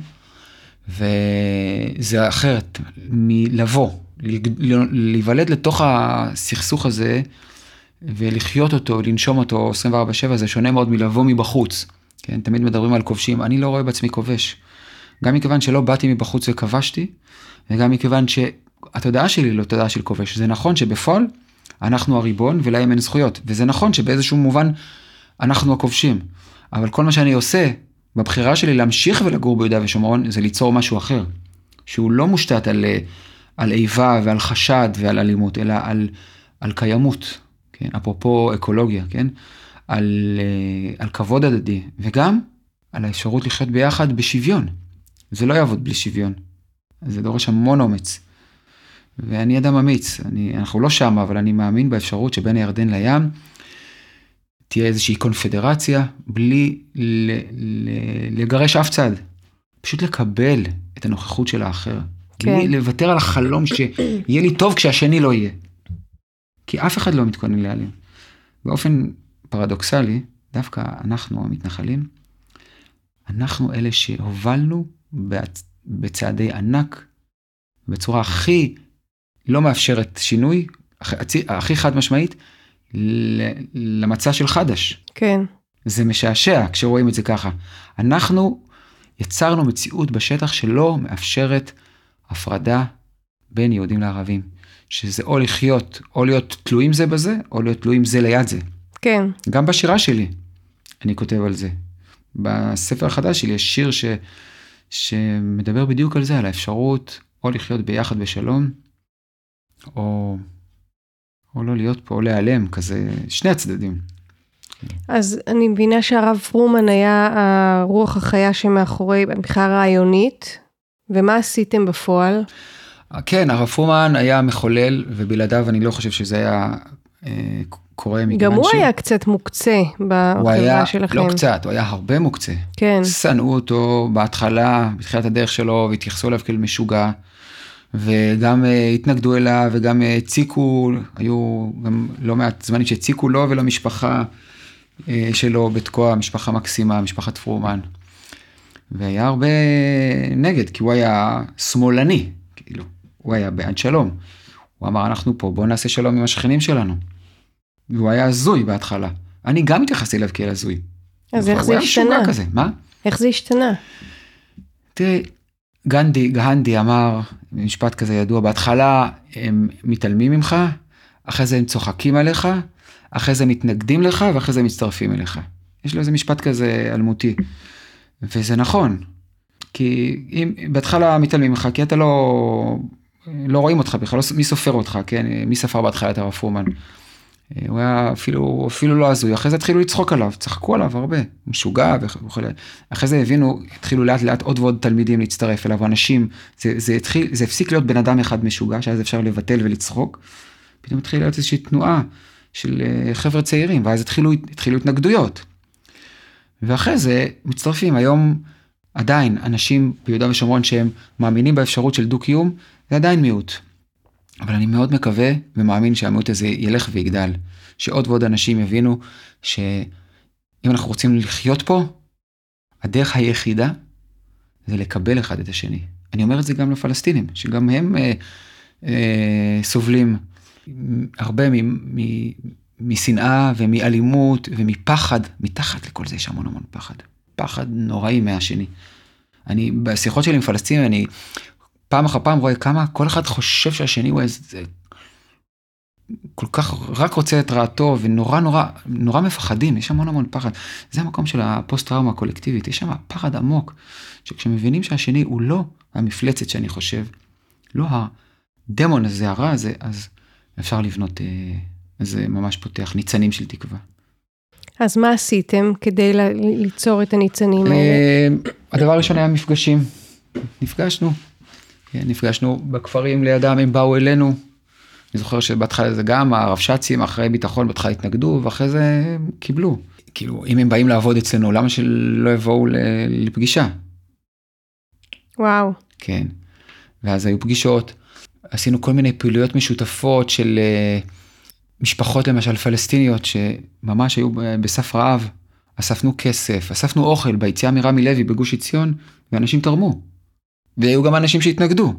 וזה אחרת מלבוא, להיוולד לתוך הסכסוך הזה. ולחיות אותו, לנשום אותו 24/7 זה שונה מאוד מלבוא מבחוץ. כן, תמיד מדברים על כובשים, אני לא רואה בעצמי כובש. גם מכיוון שלא באתי מבחוץ וכבשתי, וגם מכיוון שהתודעה שלי לא תודעה של כובש. זה נכון שבפועל אנחנו הריבון ולהם אין זכויות, וזה נכון שבאיזשהו מובן אנחנו הכובשים. אבל כל מה שאני עושה בבחירה שלי להמשיך ולגור ביהודה ושומרון זה ליצור משהו אחר, שהוא לא מושתת על, על איבה ועל חשד ועל אלימות, אלא על, על קיימות, כן, אפרופו אקולוגיה, כן, על, אה, על כבוד הדדי, וגם על האפשרות לחיות ביחד בשוויון. זה לא יעבוד בלי שוויון. זה דורש המון אומץ. ואני אדם אמיץ, אני, אנחנו לא שם, אבל אני מאמין באפשרות שבין הירדן לים תהיה איזושהי קונפדרציה בלי ל, ל, לגרש אף צד. פשוט לקבל את הנוכחות של האחר. כן. בלי לוותר על החלום שיהיה לי טוב כשהשני לא יהיה. כי אף אחד לא מתכונן להיעלם. באופן פרדוקסלי, דווקא אנחנו המתנחלים, אנחנו אלה שהובלנו בצעדי ענק, בצורה הכי לא מאפשרת שינוי, הכי חד משמעית, למצע של חדש. כן. זה משעשע כשרואים את זה ככה. אנחנו יצרנו מציאות בשטח שלא מאפשרת הפרדה בין יהודים לערבים. שזה או לחיות, או להיות תלויים זה בזה, או להיות תלויים זה ליד זה. כן. גם בשירה שלי אני כותב על זה. בספר החדש שלי יש שיר ש, שמדבר בדיוק על זה, על האפשרות או לחיות ביחד בשלום, או, או לא להיות פה, או להיעלם, כזה, שני הצדדים. אז אני מבינה שהרב פרומן היה הרוח החיה שמאחורי, מבחינה רעיונית, ומה עשיתם בפועל? כן, הרב פרומן היה מחולל, ובלעדיו אני לא חושב שזה היה אה, קורה מכיוון גם הוא ש... היה קצת מוקצה בחברה היה, שלכם. לא קצת, הוא היה הרבה מוקצה. כן. שנאו אותו בהתחלה, בתחילת הדרך שלו, והתייחסו אליו כאל משוגע. וגם uh, התנגדו אליו וגם uh, הציקו, היו גם לא מעט זמנים שהציקו לו ולמשפחה uh, שלו בתקוע, משפחה מקסימה, משפחת פרומן. והיה הרבה נגד, כי הוא היה שמאלני, כאילו. הוא היה בעד שלום. הוא אמר, אנחנו פה, בואו נעשה שלום עם השכנים שלנו. והוא היה הזוי בהתחלה. אני גם התייחסתי אליו כאל הזוי. אז איך זה השתנה? כזה, מה? איך זה השתנה? תראי, גנדי, גנדי אמר משפט כזה ידוע, בהתחלה הם מתעלמים ממך, אחרי זה הם צוחקים עליך, אחרי זה מתנגדים לך ואחרי זה מצטרפים אליך. יש לו איזה משפט כזה אלמותי, וזה נכון, כי אם בהתחלה מתעלמים ממך, כי אתה לא, לא רואים אותך בכלל, לא, מי סופר אותך, כן? מי ספר בהתחלה את הרב פרומן? הוא היה אפילו, אפילו לא הזוי, אחרי זה התחילו לצחוק עליו, צחקו עליו הרבה, משוגע וכו'. אחרי זה הבינו, התחילו לאט לאט עוד ועוד תלמידים להצטרף אליו, אנשים, זה, זה התחיל, זה הפסיק להיות בן אדם אחד משוגע, שאז אפשר לבטל ולצחוק, פתאום התחילה להיות איזושהי תנועה של אה, חבר'ה צעירים, ואז התחילו, התחילו התנגדויות. ואחרי זה מצטרפים, היום עדיין אנשים ביהודה ושומרון שהם מאמינים באפשרות של דו-קיום, זה עדיין מיעוט. אבל אני מאוד מקווה ומאמין שהמיעוט הזה ילך ויגדל. שעוד ועוד אנשים יבינו שאם אנחנו רוצים לחיות פה, הדרך היחידה זה לקבל אחד את השני. אני אומר את זה גם לפלסטינים, שגם הם אה, אה, סובלים הרבה מ, מ, משנאה ומאלימות ומפחד. מתחת לכל זה יש המון המון פחד. פחד נוראי מהשני. אני, בשיחות שלי עם פלסטינים, אני פעם אחר פעם רואה כמה כל אחד חושב שהשני הוא איזה... כל כך רק רוצה את רעתו ונורא נורא נורא מפחדים יש המון המון פחד זה המקום של הפוסט טראומה הקולקטיבית יש שם פחד עמוק שכשמבינים שהשני הוא לא המפלצת שאני חושב לא הדמון הזה הרע הזה אז אפשר לבנות אה, זה ממש פותח ניצנים של תקווה. אז מה עשיתם כדי ליצור את הניצנים האלה? אה, הדבר הראשון היה מפגשים נפגשנו נפגשנו בכפרים לידם, הם באו אלינו. אני זוכר שבהתחלה זה גם הרבש"צים אחרי ביטחון בהתחלה התנגדו ואחרי זה הם קיבלו. כאילו אם הם באים לעבוד אצלנו למה שלא יבואו לפגישה. וואו, כן. ואז היו פגישות, עשינו כל מיני פעילויות משותפות של אה, משפחות למשל פלסטיניות שממש היו בסף רעב. אספנו כסף, אספנו אוכל ביציאה מרמי לוי בגוש עציון ואנשים תרמו. והיו גם אנשים שהתנגדו.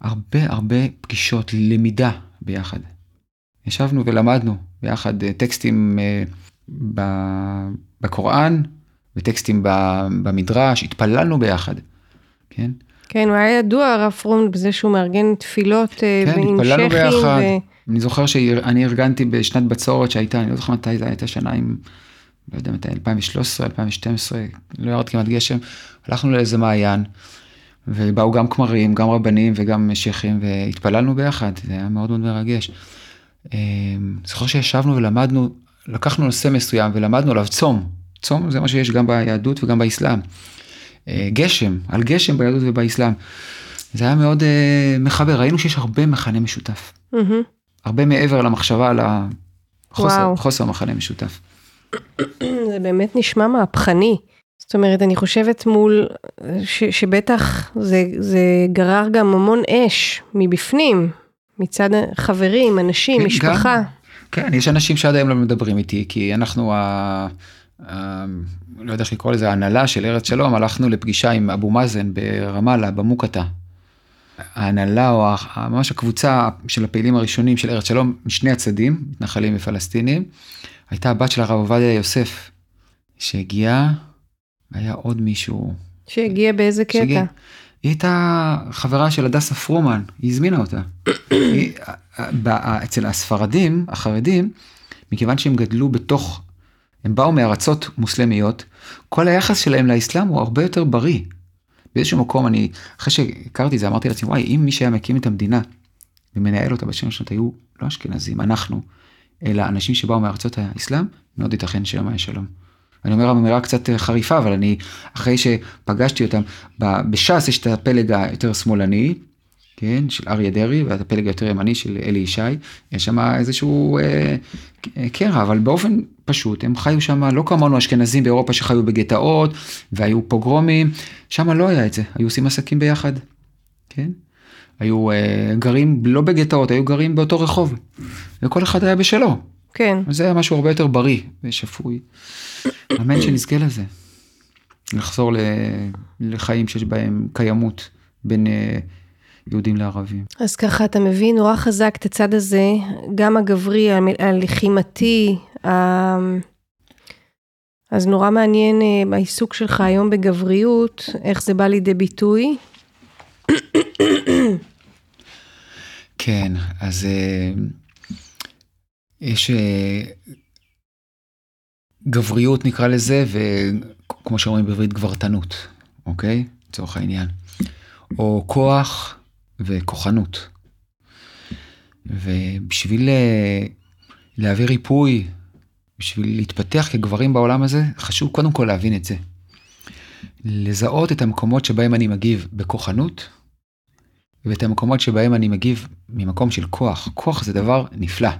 הרבה הרבה פגישות, למידה ביחד. ישבנו ולמדנו ביחד אה, טקסטים אה, בקוראן וטקסטים במדרש, התפללנו ביחד, כן? כן, הוא היה ידוע הרב פרום בזה שהוא מארגן תפילות אה, כן, עם התפללנו שכים, ביחד. ו- אני זוכר שאני ארגנתי בשנת בצורת שהייתה, אני לא זוכר מתי זה הייתה שנה עם, לא יודע מתי, 2013, 2012, לא ירד כמעט גשם, הלכנו לאיזה מעיין, ובאו גם כמרים, גם רבנים וגם שייחים, והתפללנו ביחד, זה היה מאוד מאוד מרגש. אה, זוכר שישבנו ולמדנו, לקחנו נושא מסוים ולמדנו עליו צום, צום זה מה שיש גם ביהדות וגם באסלאם. אה, גשם, על גשם ביהדות ובאסלאם. זה היה מאוד אה, מחבר, ראינו שיש הרבה מכנה משותף. מהמם. הרבה מעבר למחשבה על החוסר. חוסר מכנה משותף. זה באמת נשמע מהפכני. זאת אומרת, אני חושבת מול, ש, שבטח זה, זה גרר גם המון אש מבפנים, מצד חברים, אנשים, כן, משפחה. גם- כן, יש אנשים שעד היום לא מדברים איתי, כי אנחנו, ה... ה... לא יודע איך לקרוא לזה, ההנהלה של ארץ שלום, הלכנו לפגישה עם אבו מאזן ברמאללה, במוקטה. ההנהלה או ממש הקבוצה של הפעילים הראשונים של ארץ שלום, משני הצדדים, מתנחלים ופלסטינים, הייתה הבת של הרב עובדיה יוסף, שהגיעה, היה עוד מישהו, שהגיע באיזה קטע. שהגיע. היא הייתה חברה של הדסה פרומן, היא הזמינה אותה. היא, אצל הספרדים, החרדים, מכיוון שהם גדלו בתוך, הם באו מארצות מוסלמיות, כל היחס שלהם לאסלאם הוא הרבה יותר בריא. באיזשהו מקום אני, אחרי שהכרתי את זה, אמרתי לעצמי, וואי, אם מי שהיה מקים את המדינה ומנהל אותה בשם שנות היו לא אשכנזים, אנחנו, אלא אנשים שבאו מארצות האסלאם, מאוד ייתכן שם היה שלום. אני אומר אמירה קצת אה, חריפה, אבל אני, אחרי שפגשתי אותם, בש"ס יש את הפלג היותר שמאלני, כן, של אריה דרעי, ואת הפלג היותר ימני של אלי ישי, יש שם איזשהו אה, קרע, אבל באופן פשוט, הם חיו שם לא כמונו אשכנזים באירופה שחיו בגטאות, והיו פוגרומים, שם לא היה את זה, היו עושים עסקים ביחד, כן? היו אה, גרים לא בגטאות, היו גרים באותו רחוב, וכל אחד היה בשלו. כן. זה היה משהו הרבה יותר בריא ושפוי. אמן שנזכה לזה. לחזור ל- לחיים שיש בהם קיימות בין אה, יהודים לערבים. אז ככה אתה מבין נורא חזק את הצד הזה, גם הגברי, הלחימתי, ה- אז נורא מעניין אה, העיסוק שלך היום בגבריות, איך זה בא לידי ביטוי. כן, אז אה, יש אה, גבריות נקרא לזה, וכמו שאומרים בעברית גברתנות, אוקיי? לצורך העניין. או כוח וכוחנות. ובשביל להביא ריפוי, בשביל להתפתח כגברים בעולם הזה, חשוב קודם כל להבין את זה. לזהות את המקומות שבהם אני מגיב בכוחנות, ואת המקומות שבהם אני מגיב ממקום של כוח. כוח זה דבר נפלא.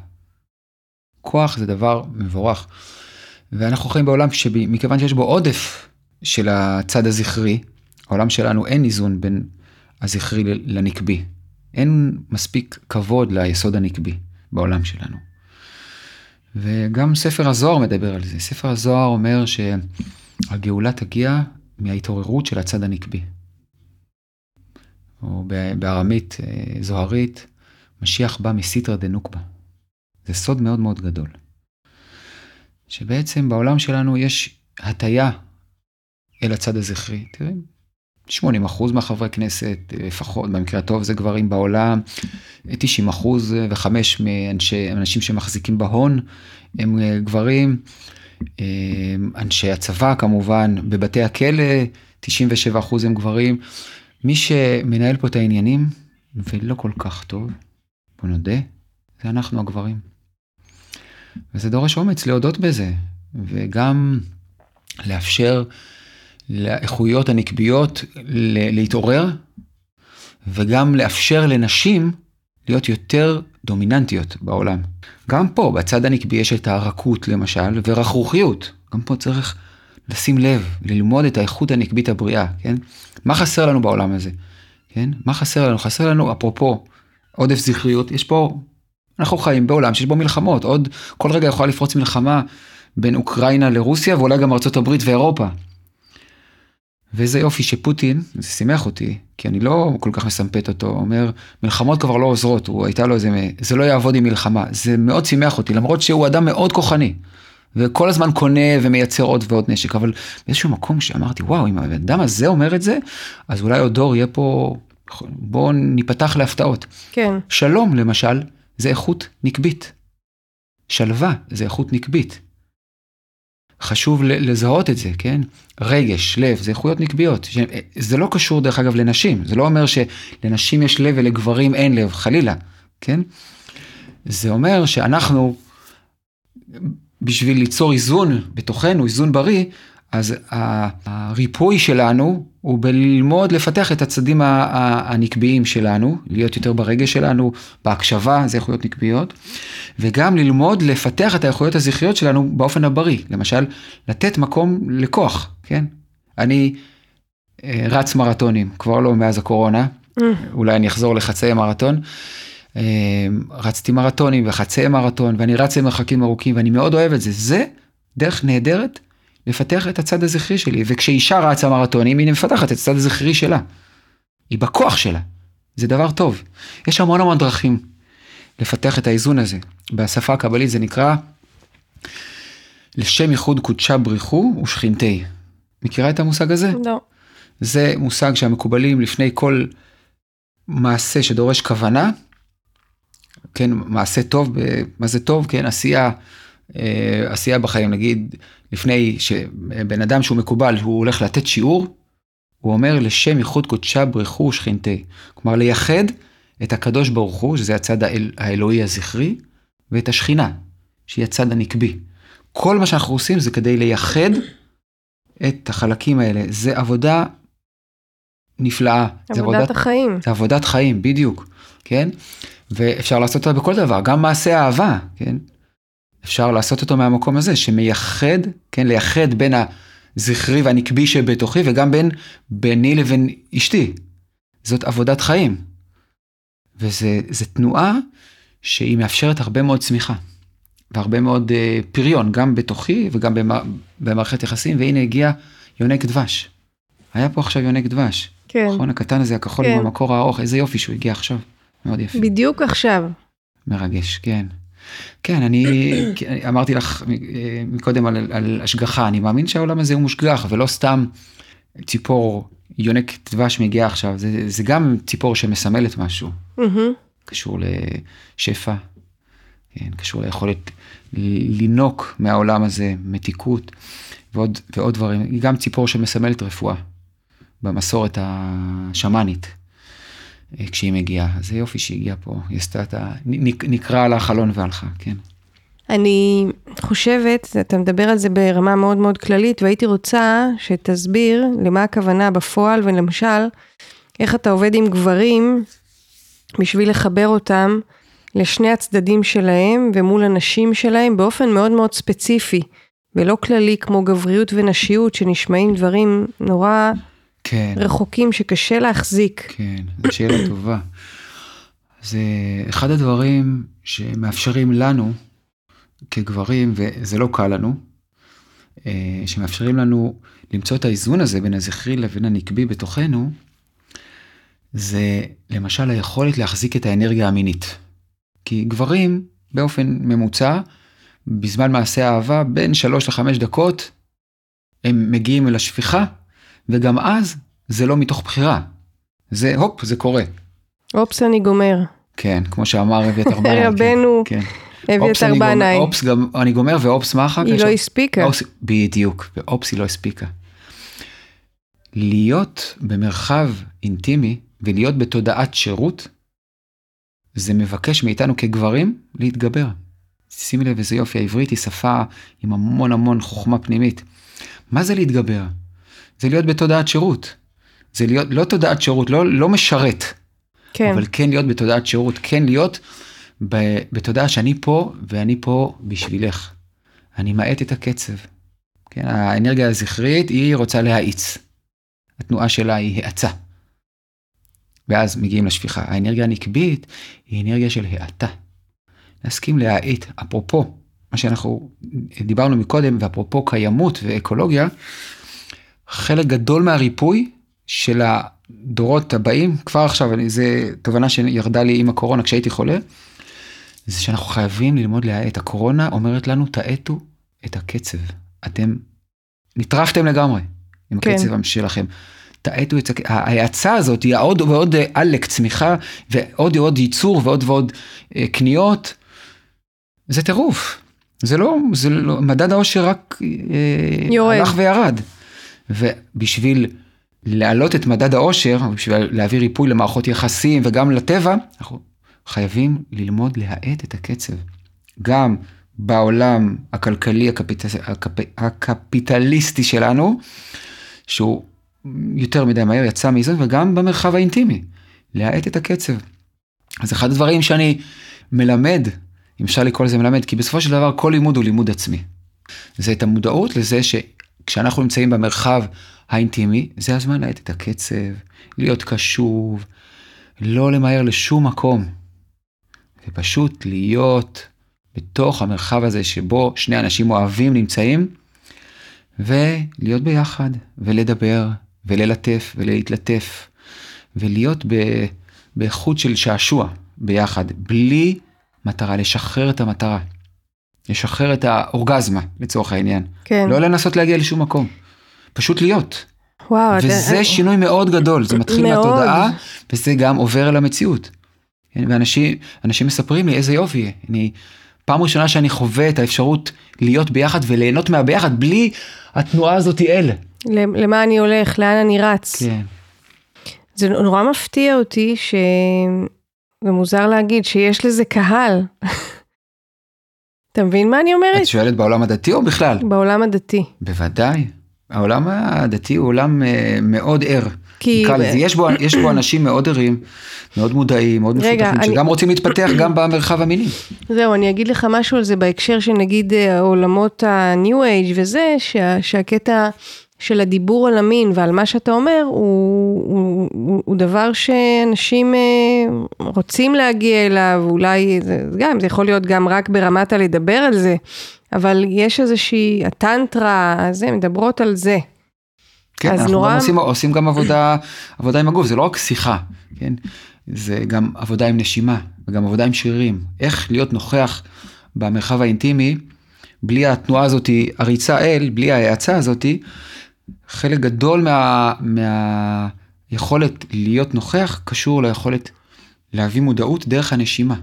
כוח זה דבר מבורך. ואנחנו חיים בעולם שמכיוון שיש בו עודף של הצד הזכרי, העולם שלנו אין איזון בין הזכרי לנקבי. אין מספיק כבוד ליסוד הנקבי בעולם שלנו. וגם ספר הזוהר מדבר על זה. ספר הזוהר אומר שהגאולה תגיע מההתעוררות של הצד הנקבי. או בארמית אה, זוהרית, משיח בא מסיטרא דנוקבה. זה סוד מאוד מאוד גדול. שבעצם בעולם שלנו יש הטיה אל הצד הזכרי. תראי, 80 אחוז מהחברי כנסת, לפחות במקרה הטוב זה גברים בעולם, 90 אחוז וחמש מאנשים שמחזיקים בהון הם אה, גברים, אה, אנשי הצבא כמובן, בבתי הכלא 97 אחוז הם גברים. מי שמנהל פה את העניינים, ולא כל כך טוב, בוא נודה, זה אנחנו הגברים. וזה דורש אומץ להודות בזה, וגם לאפשר לאיכויות הנקביות להתעורר, וגם לאפשר לנשים להיות יותר דומיננטיות בעולם. גם פה, בצד הנקבי יש את הרכות למשל, ורכרוכיות. גם פה צריך לשים לב, ללמוד את האיכות הנקבית הבריאה, כן? מה חסר לנו בעולם הזה? כן? מה חסר לנו? חסר לנו, אפרופו עודף זכריות, יש פה, אנחנו חיים בעולם שיש בו מלחמות, עוד כל רגע יכולה לפרוץ מלחמה בין אוקראינה לרוסיה ואולי גם ארצות הברית ואירופה. ואיזה יופי שפוטין, זה שימח אותי, כי אני לא כל כך מסמפת אותו, אומר, מלחמות כבר לא עוזרות, הוא הייתה לו איזה, זה לא יעבוד עם מלחמה, זה מאוד שימח אותי, למרות שהוא אדם מאוד כוחני. וכל הזמן קונה ומייצר עוד ועוד נשק, אבל באיזשהו מקום שאמרתי, וואו, אם הבן אדם הזה אומר את זה, אז אולי עוד דור יהיה פה, בואו ניפתח להפתעות. כן. שלום, למשל, זה איכות נקבית. שלווה זה איכות נקבית. חשוב לזהות את זה, כן? רגש, לב, זה איכויות נקביות. זה לא קשור דרך אגב לנשים, זה לא אומר שלנשים יש לב ולגברים אין לב, חלילה, כן? זה אומר שאנחנו בשביל ליצור איזון בתוכנו, איזון בריא, אז הריפוי שלנו הוא בללמוד לפתח את הצדדים הנקביים שלנו, להיות יותר ברגש שלנו, בהקשבה, זה איכויות נקביות, וגם ללמוד לפתח את האיכויות הזכריות שלנו באופן הבריא, למשל, לתת מקום לכוח, כן? אני אה, רץ מרתונים, כבר לא מאז הקורונה, mm. אולי אני אחזור לחצאי מרתון. אמ, רצתי מרתונים וחצי מרתון ואני רץ למרחקים ארוכים ואני מאוד אוהב את זה. זה דרך נהדרת לפתח את הצד הזכרי שלי וכשאישה רצה מרתונים היא מפתחת את הצד הזכרי שלה. היא בכוח שלה. זה דבר טוב. יש המון המון דרכים לפתח את האיזון הזה. בשפה הקבלית זה נקרא לשם ייחוד קודשה בריחו ושכינתי. מכירה את המושג הזה? לא. זה מושג שהמקובלים לפני כל מעשה שדורש כוונה, כן, מעשה טוב, מה זה טוב, כן, עשייה, אה, עשייה בחיים, נגיד, לפני שבן אדם שהוא מקובל, הוא הולך לתת שיעור, הוא אומר לשם ייחוד קודשה ברכו ושכינתי. כלומר, לייחד את הקדוש ברוך הוא, שזה הצד האל, האלוהי הזכרי, ואת השכינה, שהיא הצד הנקבי. כל מה שאנחנו עושים זה כדי לייחד את החלקים האלה. זה עבודה נפלאה. עבודת זה עבודת החיים. זה עבודת חיים, בדיוק, כן? ואפשר לעשות אותה בכל דבר, גם מעשה אהבה, כן? אפשר לעשות אותו מהמקום הזה, שמייחד, כן, לייחד בין הזכרי והנקבי שבתוכי וגם בין ביני לבין אשתי. זאת עבודת חיים. וזו תנועה שהיא מאפשרת הרבה מאוד צמיחה. והרבה מאוד uh, פריון, גם בתוכי וגם במע... במערכת יחסים, והנה הגיע יונק דבש. היה פה עכשיו יונק דבש. כן. נכון, הקטן הזה, הכחול כן. עם המקור הארוך, איזה יופי שהוא הגיע עכשיו. מאוד יפה. בדיוק עכשיו. מרגש, כן. כן, אני אמרתי לך מקודם על, על השגחה, אני מאמין שהעולם הזה הוא מושגח ולא סתם ציפור יונק דבש מגיעה עכשיו, זה, זה גם ציפור שמסמלת משהו. קשור לשפע, כן, קשור ליכולת לינוק מהעולם הזה, מתיקות ועוד, ועוד דברים. היא גם ציפור שמסמלת רפואה במסורת השמאנית. אה, כשהיא מגיעה, זה יופי שהיא הגיעה פה, היא עשתה את ה... נקרא על החלון והלכה, כן. אני חושבת, אתה מדבר על זה ברמה מאוד מאוד כללית, והייתי רוצה שתסביר למה הכוונה בפועל, ולמשל, איך אתה עובד עם גברים בשביל לחבר אותם לשני הצדדים שלהם ומול הנשים שלהם באופן מאוד מאוד ספציפי, ולא כללי כמו גבריות ונשיות, שנשמעים דברים נורא כן. רחוקים שקשה להחזיק. כן, זו שאלה טובה. זה אחד הדברים שמאפשרים לנו, כגברים, וזה לא קל לנו, אה, שמאפשרים לנו למצוא את האיזון הזה בין הזכרי לבין הנקבי בתוכנו, זה למשל היכולת להחזיק את האנרגיה המינית. כי גברים, באופן ממוצע, בזמן מעשה אהבה, בין 3 ל-5 דקות, הם מגיעים אל השפיכה, וגם אז זה לא מתוך בחירה. זה הופ, זה קורה. אופס אני גומר. כן, כמו שאמר אביתר בנאי. רבנו כן. אביתר בנאי. אופס גם, אני גומר ואופס מה אחר כך? היא לא הספיקה. אופס, בדיוק, ואופס היא לא הספיקה. להיות במרחב אינטימי ולהיות בתודעת שירות, זה מבקש מאיתנו כגברים להתגבר. שימי לב איזה יופי, העברית היא שפה עם המון המון חוכמה פנימית. מה זה להתגבר? זה להיות בתודעת שירות. זה להיות, לא תודעת שירות, לא, לא משרת. כן. אבל כן להיות בתודעת שירות, כן להיות בתודעה שאני פה ואני פה בשבילך. אני מאט את הקצב. כן, האנרגיה הזכרית היא רוצה להאיץ. התנועה שלה היא האצה. ואז מגיעים לשפיכה. האנרגיה הנקבית היא אנרגיה של האטה. להסכים להאט. אפרופו, מה שאנחנו דיברנו מקודם, ואפרופו קיימות ואקולוגיה, חלק גדול מהריפוי של הדורות הבאים, כבר עכשיו, זו תובנה שירדה לי עם הקורונה כשהייתי חולה, זה שאנחנו חייבים ללמוד להאט. הקורונה אומרת לנו, תאטו את הקצב. אתם נטרחתם לגמרי עם כן. הקצב שלכם. תאטו את הקצב. ההאצה הזאת היא עוד ועוד עלק צמיחה, ועוד ועוד ייצור ועוד ועוד אה, קניות. זה טירוף. זה לא, זה לא, מדד העושר רק אה, יורד. הלך וירד. ובשביל להעלות את מדד העושר, בשביל להביא ריפוי למערכות יחסים וגם לטבע, אנחנו חייבים ללמוד להאט את הקצב. גם בעולם הכלכלי הקפיט... הקפ... הקפיטליסטי שלנו, שהוא יותר מדי מהר יצא מאיזון, וגם במרחב האינטימי, להאט את הקצב. אז אחד הדברים שאני מלמד, אם אפשר לקרוא לזה מלמד, כי בסופו של דבר כל לימוד הוא לימוד עצמי. זה את המודעות לזה שכשאנחנו נמצאים במרחב האינטימי, זה הזמן להאט את הקצב, להיות קשוב, לא למהר לשום מקום, ופשוט להיות בתוך המרחב הזה שבו שני אנשים אוהבים נמצאים, ולהיות ביחד, ולדבר, וללטף, ולהתלטף, ולהיות ב, באיכות של שעשוע ביחד, בלי מטרה, לשחרר את המטרה. לשחרר את האורגזמה לצורך העניין. כן. לא לנסות להגיע לשום מקום. פשוט להיות. וואו, וזה אתה... שינוי מאוד גדול, זה מתחיל מאוד. מהתודעה, וזה גם עובר אל המציאות. כן, ואנשים אנשים מספרים לי איזה יופי, אני פעם ראשונה שאני חווה את האפשרות להיות ביחד וליהנות מהביחד בלי התנועה הזאת אל. למה אני הולך, לאן אני רץ. כן. זה נורא מפתיע אותי ש... זה מוזר להגיד שיש לזה קהל. אתה מבין מה אני אומרת? את שואלת בעולם הדתי או בכלל? בעולם הדתי. בוודאי. העולם הדתי הוא עולם אה, מאוד ער. כי... ב... יש, בו, יש בו אנשים מאוד ערים, מאוד מודעים, מאוד רגע, מפותחים, אני... שגם רוצים להתפתח גם במרחב המיני. זהו, אני אגיד לך משהו על זה בהקשר של נגיד אה, עולמות ה-new age וזה, שה, שהקטע של הדיבור על המין ועל מה שאתה אומר, הוא, הוא, הוא, הוא דבר שאנשים אה, רוצים להגיע אליו, אולי זה גם, זה יכול להיות גם רק ברמת הלדבר על זה. אבל יש איזושהי, הטנטרה, זה, מדברות על זה. כן, אנחנו נורא- גם עושים, עושים גם עבודה, עבודה עם הגוף, זה לא רק שיחה, כן? זה גם עבודה עם נשימה, וגם עבודה עם שרירים. איך להיות נוכח במרחב האינטימי, בלי התנועה הזאתי, הריצה אל, בלי ההאצה הזאתי, חלק גדול מה, מהיכולת להיות נוכח קשור ליכולת להביא מודעות דרך הנשימה.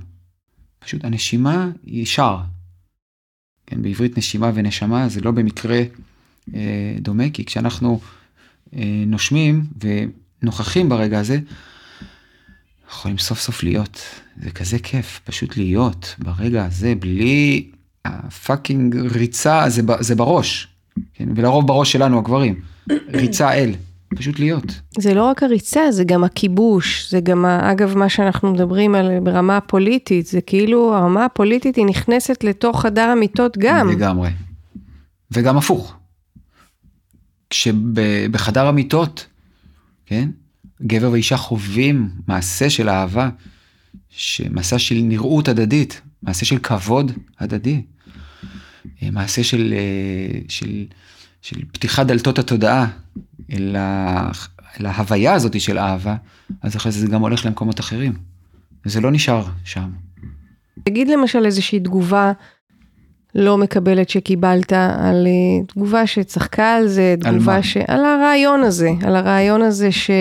פשוט הנשימה היא שער. כן, בעברית נשימה ונשמה זה לא במקרה אה, דומה, כי כשאנחנו אה, נושמים ונוכחים ברגע הזה, יכולים סוף סוף להיות. זה כזה כיף, פשוט להיות ברגע הזה בלי הפאקינג ריצה, זה, זה בראש. כן? ולרוב בראש שלנו הגברים. ריצה אל, פשוט להיות. זה לא רק הריצה, זה גם הכיבוש, זה גם, אגב, מה שאנחנו מדברים על ברמה הפוליטית, זה כאילו הרמה הפוליטית היא נכנסת לתוך חדר המיטות גם. לגמרי. וגם הפוך. כשבחדר המיטות, כן, גבר ואישה חווים מעשה של אהבה, מעשה של נראות הדדית, מעשה של כבוד הדדי, מעשה של, אה, של, של פתיחת דלתות התודעה אל, ה, אל ההוויה הזאת של אהבה, אז אחרי זה זה גם הולך למקומות אחרים. וזה לא נשאר שם. תגיד למשל איזושהי תגובה לא מקבלת שקיבלת, על אה, תגובה שצחקה על זה, על תגובה מה? ש... על הרעיון הזה, על הרעיון הזה ש...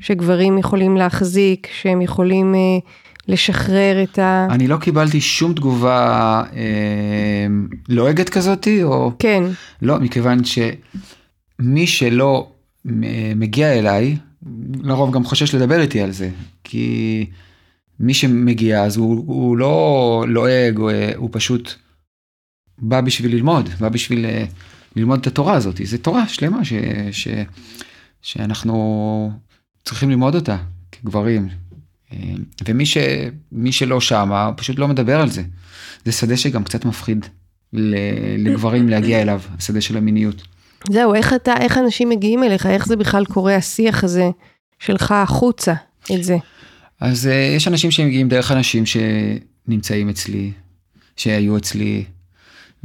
שגברים יכולים להחזיק, שהם יכולים אה, לשחרר את ה... אני לא קיבלתי שום תגובה אה, לועגת כזאתי, או... כן, לא, מכיוון שמי שלא אה, מגיע אליי, לרוב גם חושש לדבר איתי על זה, כי מי שמגיע אז הוא, הוא לא לועג, הוא, אה, הוא פשוט בא בשביל ללמוד, בא בשביל אה, ללמוד את התורה הזאת, זו תורה שלמה ש, ש, שאנחנו צריכים ללמוד אותה כגברים. אה, ומי ש, מי שלא שמה, פשוט לא מדבר על זה. זה שדה שגם קצת מפחיד לגברים להגיע אליו, השדה של המיניות. זהו, איך אתה, איך אנשים מגיעים אליך, איך זה בכלל קורה השיח הזה שלך החוצה, את זה. אז uh, יש אנשים שמגיעים דרך אנשים שנמצאים אצלי, שהיו אצלי,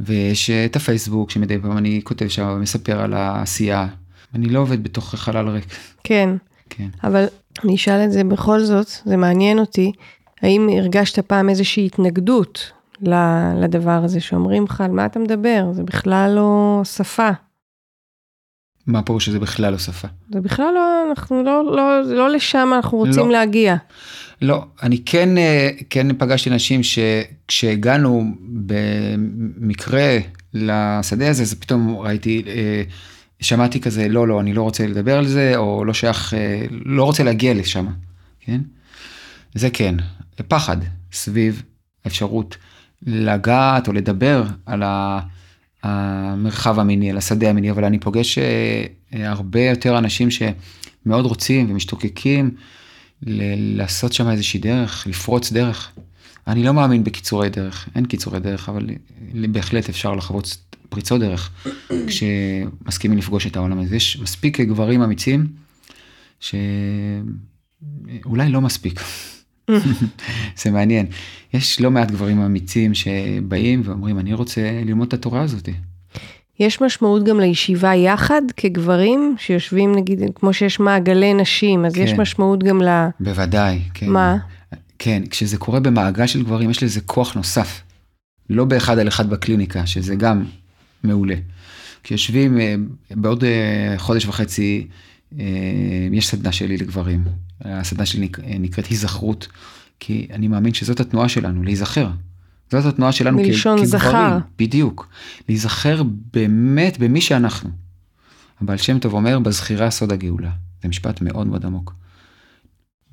ויש uh, את הפייסבוק שמדי פעם אני כותב שם ומספר על העשייה. אני לא עובד בתוך חלל ריק, כן, כן. אבל אני אשאל את זה בכל זאת, זה מעניין אותי, האם הרגשת פעם איזושהי התנגדות לדבר הזה, שאומרים לך, על מה אתה מדבר? זה בכלל לא שפה. מה פירוש שזה בכלל לא שפה? זה בכלל לא, אנחנו לא, לא, לא לשם אנחנו רוצים לא. להגיע. לא, אני כן, אה, כן פגשתי אנשים שכשהגענו במקרה לשדה הזה, אז פתאום ראיתי, אה, שמעתי כזה, לא, לא, אני לא רוצה לדבר על זה, או לא שייך, אה, לא רוצה להגיע לשם, כן? זה כן, פחד סביב האפשרות לגעת או לדבר על המרחב המיני, על השדה המיני, אבל אני פוגש אה, אה, הרבה יותר אנשים שמאוד רוצים ומשתוקקים ל- לעשות שם איזושהי דרך, לפרוץ דרך. אני לא מאמין בקיצורי דרך, אין קיצורי דרך, אבל בהחלט אפשר לחוות פריצות דרך כשמסכימים לפגוש את העולם הזה. יש מספיק גברים אמיצים שאולי לא מספיק. זה מעניין. יש לא מעט גברים אמיצים שבאים ואומרים, אני רוצה ללמוד את התורה הזאת. יש משמעות גם לישיבה יחד כגברים שיושבים נגיד, כמו שיש מעגלי נשים, אז יש כן. משמעות גם ל... בוודאי, כן. מה? כן, כשזה קורה במעגל של גברים, יש לזה כוח נוסף. לא באחד על אחד בקליניקה, שזה גם מעולה. כשיושבים אה, בעוד אה, חודש וחצי, אה, יש סדנה שלי לגברים. הסדנה שלי נק- נקראת היזכרות, כי אני מאמין שזאת התנועה שלנו, להיזכר. זאת התנועה שלנו כ- מלשון כגברים. זכר. בדיוק. להיזכר באמת במי שאנחנו. הבעל שם טוב אומר, בזכירה סוד הגאולה. זה משפט מאוד מאוד עמוק.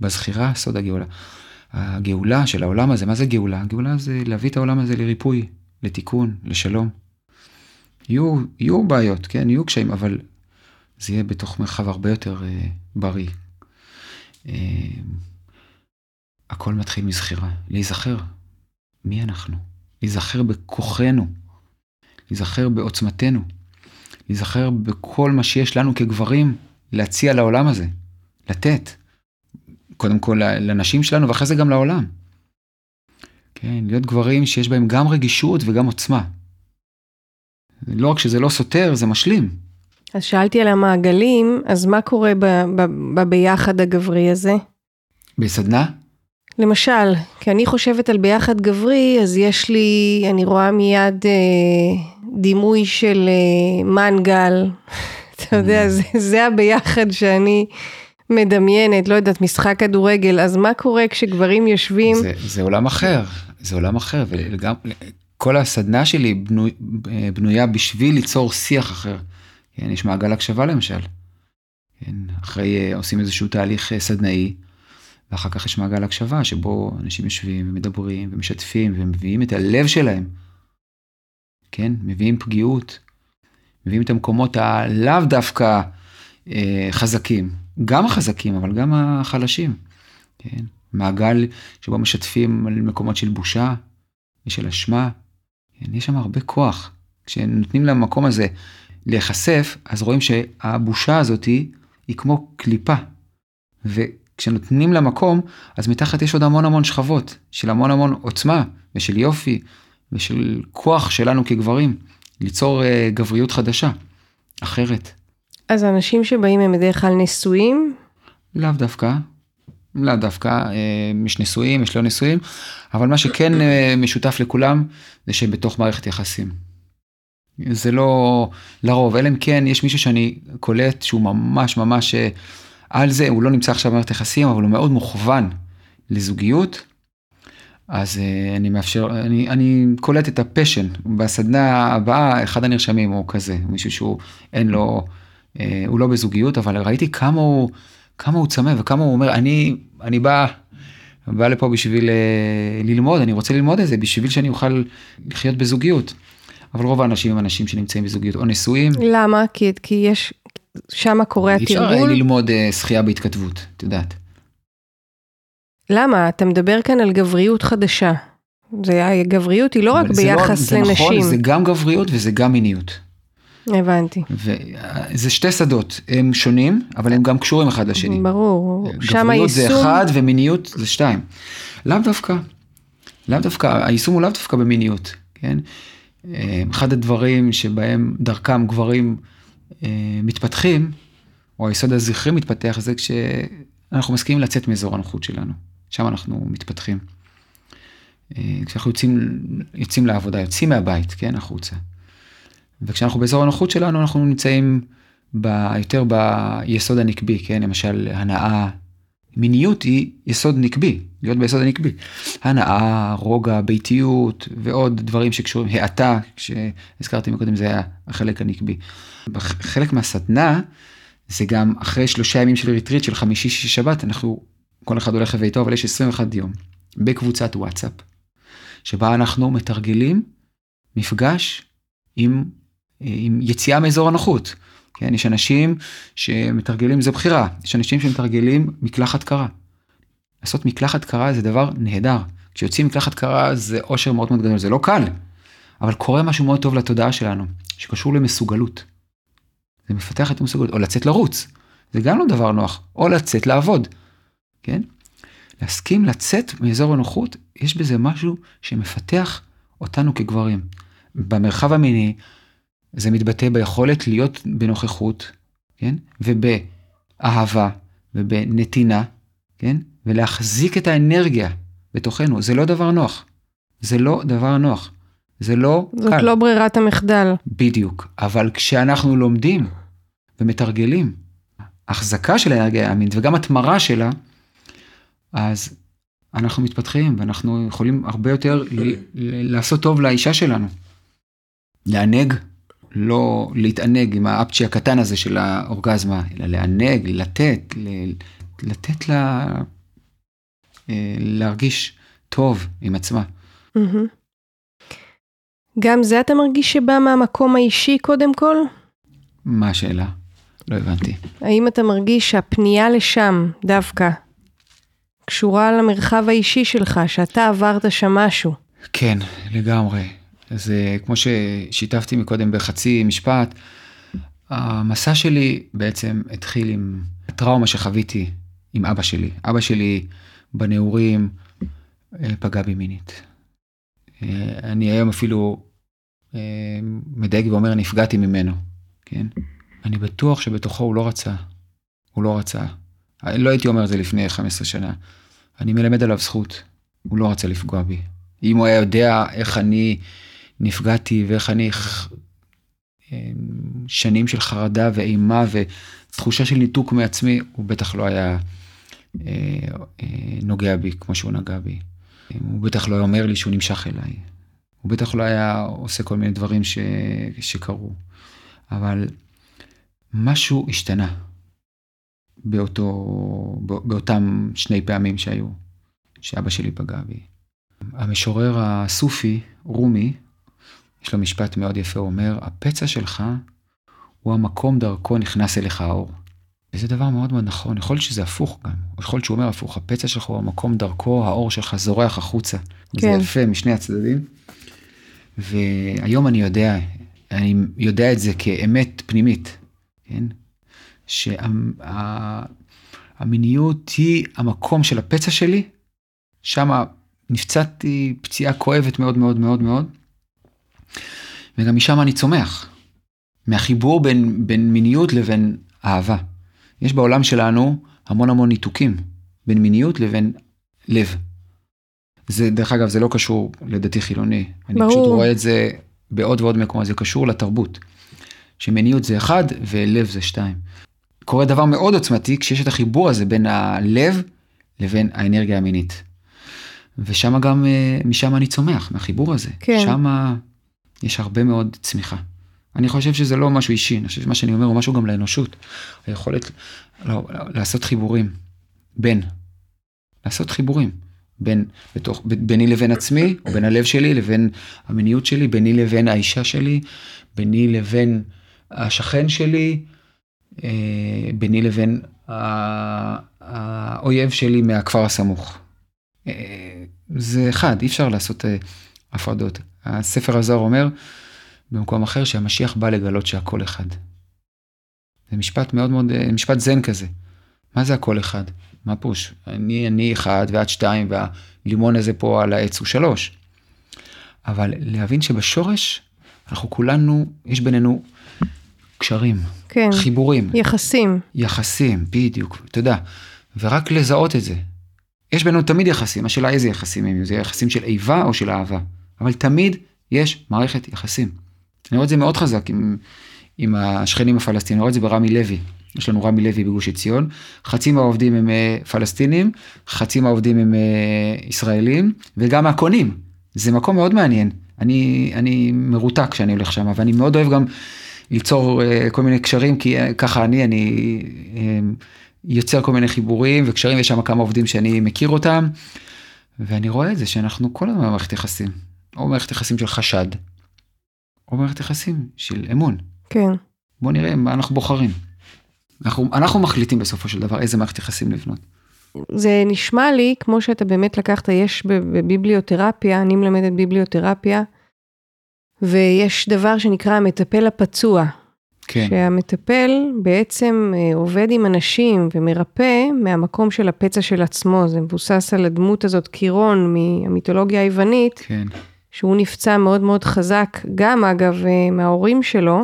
בזכירה סוד הגאולה. הגאולה של העולם הזה, מה זה גאולה? גאולה זה להביא את העולם הזה לריפוי, לתיקון, לשלום. יהיו, יהיו בעיות, כן, יהיו קשיים, אבל זה יהיה בתוך מרחב הרבה יותר אה, בריא. אה, הכל מתחיל מזכירה, להיזכר מי אנחנו, להיזכר בכוחנו, להיזכר בעוצמתנו, להיזכר בכל מה שיש לנו כגברים להציע לעולם הזה, לתת. קודם כל לנשים שלנו ואחרי זה גם לעולם. כן, להיות גברים שיש בהם גם רגישות וגם עוצמה. לא רק שזה לא סותר, זה משלים. אז שאלתי על המעגלים, אז מה קורה בביחד הגברי הזה? בסדנה? למשל, כי אני חושבת על ביחד גברי, אז יש לי, אני רואה מיד אה, דימוי של אה, מנגל, אתה יודע, mm. זה, זה הביחד שאני מדמיינת, לא יודעת, משחק כדורגל, אז מה קורה כשגברים יושבים? זה, זה עולם אחר, זה עולם אחר, וגם כל הסדנה שלי בנוי, בנויה בשביל ליצור שיח אחר. כן, יש מעגל הקשבה למשל. כן, אחרי אה, עושים איזשהו תהליך אה, סדנאי, ואחר כך יש מעגל הקשבה שבו אנשים יושבים ומדברים ומשתפים ומביאים את הלב שלהם. כן, מביאים פגיעות, מביאים את המקומות הלאו דווקא אה, חזקים, גם החזקים אבל גם החלשים. כן, מעגל שבו משתפים על מקומות של בושה ושל אשמה. יש שם הרבה כוח. כשנותנים למקום הזה להיחשף, אז רואים שהבושה הזאת היא כמו קליפה. וכשנותנים לה מקום, אז מתחת יש עוד המון המון שכבות של המון המון עוצמה ושל יופי ושל כוח שלנו כגברים, ליצור uh, גבריות חדשה, אחרת. אז אנשים שבאים הם בדרך כלל נשואים? לאו דווקא. לאו דווקא, אה, יש נשואים, יש לא נשואים, אבל מה שכן אה, משותף לכולם זה שהם בתוך מערכת יחסים. זה לא לרוב, אלא אם כן יש מישהו שאני קולט שהוא ממש ממש אה, על זה, הוא לא נמצא עכשיו במערכת יחסים, אבל הוא מאוד מוכוון לזוגיות, אז אני מאפשר, אני, אני קולט את ה passion. בסדנה הבאה, אחד הנרשמים הוא כזה, מישהו שהוא אין לו, הוא לא בזוגיות, אבל ראיתי כמה הוא, כמה הוא צמא וכמה הוא אומר, אני, אני בא, בא לפה בשביל uh, ללמוד, אני רוצה ללמוד את זה, בשביל שאני אוכל לחיות בזוגיות. אבל רוב האנשים הם אנשים שנמצאים בזוגיות או נשואים. למה? כי, כי יש, שם קורה התרגול. אי אפשר ללמוד uh, שחייה בהתכתבות, את יודעת. למה? אתה מדבר כאן על גבריות חדשה. זה, גבריות היא לא רק ביחס לא, לנשים. זה נכון, זה גם גבריות וזה גם מיניות. הבנתי. וזה שתי שדות, הם שונים, אבל הם גם קשורים אחד לשני. ברור, שם היישום... גבריות זה אחד ומיניות זה שתיים. לאו דווקא, לאו דווקא, היישום הוא לאו דווקא במיניות, כן? אה, אחד הדברים שבהם דרכם גברים אה, מתפתחים, או היסוד הזכרי מתפתח, זה כשאנחנו מסכימים לצאת מאזור הנוחות שלנו. שם אנחנו מתפתחים. אה, כשאנחנו יוצאים, יוצאים לעבודה, יוצאים מהבית, כן, החוצה. וכשאנחנו באזור הנוחות שלנו, אנחנו נמצאים ב, יותר ביסוד הנקבי, כן, למשל הנאה, מיניות היא יסוד נקבי, להיות ביסוד הנקבי. הנאה, רוגע, ביתיות ועוד דברים שקשורים, האטה, שהזכרתי מקודם זה היה החלק הנקבי. חלק מהסדנה זה גם אחרי שלושה ימים של ריטריט של חמישי שישי שבת, אנחנו, כל אחד הולך לביתו, אבל יש 21 יום בקבוצת וואטסאפ, שבה אנחנו מתרגלים מפגש עם, עם יציאה מאזור הנוחות. כן, יש אנשים שמתרגלים, זו בחירה, יש אנשים שמתרגלים מקלחת קרה. לעשות מקלחת קרה זה דבר נהדר. כשיוצאים מקלחת קרה זה אושר מאוד מאוד גדול, זה לא קל, אבל קורה משהו מאוד טוב לתודעה שלנו, שקשור למסוגלות. זה מפתח את המסוגלות, או לצאת לרוץ, זה גם לא דבר נוח, או לצאת לעבוד, כן? להסכים לצאת מאזור הנוחות, יש בזה משהו שמפתח אותנו כגברים. במרחב המיני, זה מתבטא ביכולת להיות בנוכחות, כן? ובאהבה ובנתינה, כן? ולהחזיק את האנרגיה בתוכנו. זה לא דבר נוח. זה לא דבר נוח. זה לא זאת קל. זאת לא ברירת המחדל. בדיוק. אבל כשאנחנו לומדים ומתרגלים החזקה של האנרגיה המינית וגם התמרה שלה, אז אנחנו מתפתחים ואנחנו יכולים הרבה יותר לעשות טוב לאישה שלנו. לענג לא להתענג עם האפצ'י הקטן הזה של האורגזמה, אלא לענג, לתת, לתת לה אה, להרגיש טוב עם עצמה. גם זה אתה מרגיש שבא מהמקום האישי קודם כל? מה השאלה? לא הבנתי. האם אתה מרגיש שהפנייה לשם דווקא קשורה למרחב האישי שלך, שאתה עברת שם משהו? כן, לגמרי. אז אה, כמו ששיתפתי מקודם בחצי משפט, המסע שלי בעצם התחיל עם הטראומה שחוויתי עם אבא שלי. אבא שלי בנעורים אה, פגע בי מינית. אה, אני היום אפילו מדייק ואומר נפגעתי ממנו, כן? אני בטוח שבתוכו הוא לא רצה. הוא לא רצה. לא הייתי אומר את זה לפני 15 שנה. אני מלמד עליו זכות. הוא לא רצה לפגוע בי. אם הוא היה יודע איך אני נפגעתי ואיך אני שנים של חרדה ואימה ותחושה של ניתוק מעצמי, הוא בטח לא היה אה, אה, נוגע בי כמו שהוא נגע בי. הוא בטח לא היה אומר לי שהוא נמשך אליי. הוא בטח לא היה עושה כל מיני דברים ש... שקרו. אבל משהו השתנה באותו, באותם שני פעמים שהיו, שאבא שלי פגע בי. המשורר הסופי, רומי, יש לו משפט מאוד יפה, הוא אומר, הפצע שלך הוא המקום דרכו נכנס אליך האור. וזה דבר מאוד מאוד נכון, יכול להיות שזה הפוך גם, יכול להיות שהוא אומר הפוך, הפצע שלך הוא המקום דרכו, האור שלך זורח החוצה. כן. זה יפה משני הצדדים. והיום אני יודע, אני יודע את זה כאמת פנימית, כן? שהמיניות היא המקום של הפצע שלי, שם נפצעתי פציעה כואבת מאוד מאוד מאוד מאוד, וגם משם אני צומח, מהחיבור בין, בין מיניות לבין אהבה. יש בעולם שלנו המון המון ניתוקים בין מיניות לבין לב. זה, דרך אגב, זה לא קשור לדתי חילוני. ברור. אני פשוט רואה את זה בעוד ועוד מקומות, זה קשור לתרבות. שמיניות זה אחד ולב זה שתיים. קורה דבר מאוד עוצמתי כשיש את החיבור הזה בין הלב לבין האנרגיה המינית. ושם גם, אה, משם אני צומח, מהחיבור הזה. כן. שם יש הרבה מאוד צמיחה. אני חושב שזה לא משהו אישי, אני חושב שמה שאני אומר הוא משהו גם לאנושות. היכולת לא, לעשות חיבורים בין, לעשות חיבורים בין, בתוך, ביני לבין עצמי, או בין הלב שלי לבין המיניות שלי, ביני לבין האישה שלי, ביני לבין השכן שלי, אה, ביני לבין האויב שלי מהכפר הסמוך. אה, זה אחד, אי אפשר לעשות אה, הפרדות. הספר הזוהר אומר במקום אחר שהמשיח בא לגלות שהכל אחד. זה משפט מאוד מאוד, משפט זן כזה. מה זה הכל אחד? מה פוש? אני, אני אחד ואת שתיים והלימון הזה פה על העץ הוא שלוש. אבל להבין שבשורש אנחנו כולנו, יש בינינו קשרים, כן, חיבורים. יחסים. יחסים, בדיוק, תודה. ורק לזהות את זה. יש בינינו תמיד יחסים, השאלה איזה יחסים הם, זה יחסים של איבה או של אהבה. אבל תמיד יש מערכת יחסים. אני רואה את זה מאוד חזק עם, עם השכנים הפלסטינים, אני רואה את זה ברמי לוי. יש לנו רמי לוי בגוש עציון, חצי מהעובדים הם אה, פלסטינים, חצי מהעובדים הם אה, ישראלים, וגם הקונים. זה מקום מאוד מעניין. אני, אני מרותק כשאני הולך שם, ואני מאוד אוהב גם ליצור אה, כל מיני קשרים, כי ככה אני, אני יוצר כל מיני חיבורים וקשרים, יש שם כמה עובדים שאני מכיר אותם, ואני רואה את זה שאנחנו כל הזמן במערכת יחסים, או מערכת יחסים של חשד, או מערכת יחסים של אמון. כן. בוא נראה מה אנחנו בוחרים. אנחנו, אנחנו מחליטים בסופו של דבר איזה מערכת יחסים לבנות. זה נשמע לי כמו שאתה באמת לקחת, יש בביבליותרפיה, אני מלמדת ביבליותרפיה, ויש דבר שנקרא המטפל הפצוע. כן. שהמטפל בעצם אה, עובד עם אנשים ומרפא מהמקום של הפצע של עצמו, זה מבוסס על הדמות הזאת, קירון מהמיתולוגיה היוונית, כן. שהוא נפצע מאוד מאוד חזק, גם אגב אה, מההורים שלו,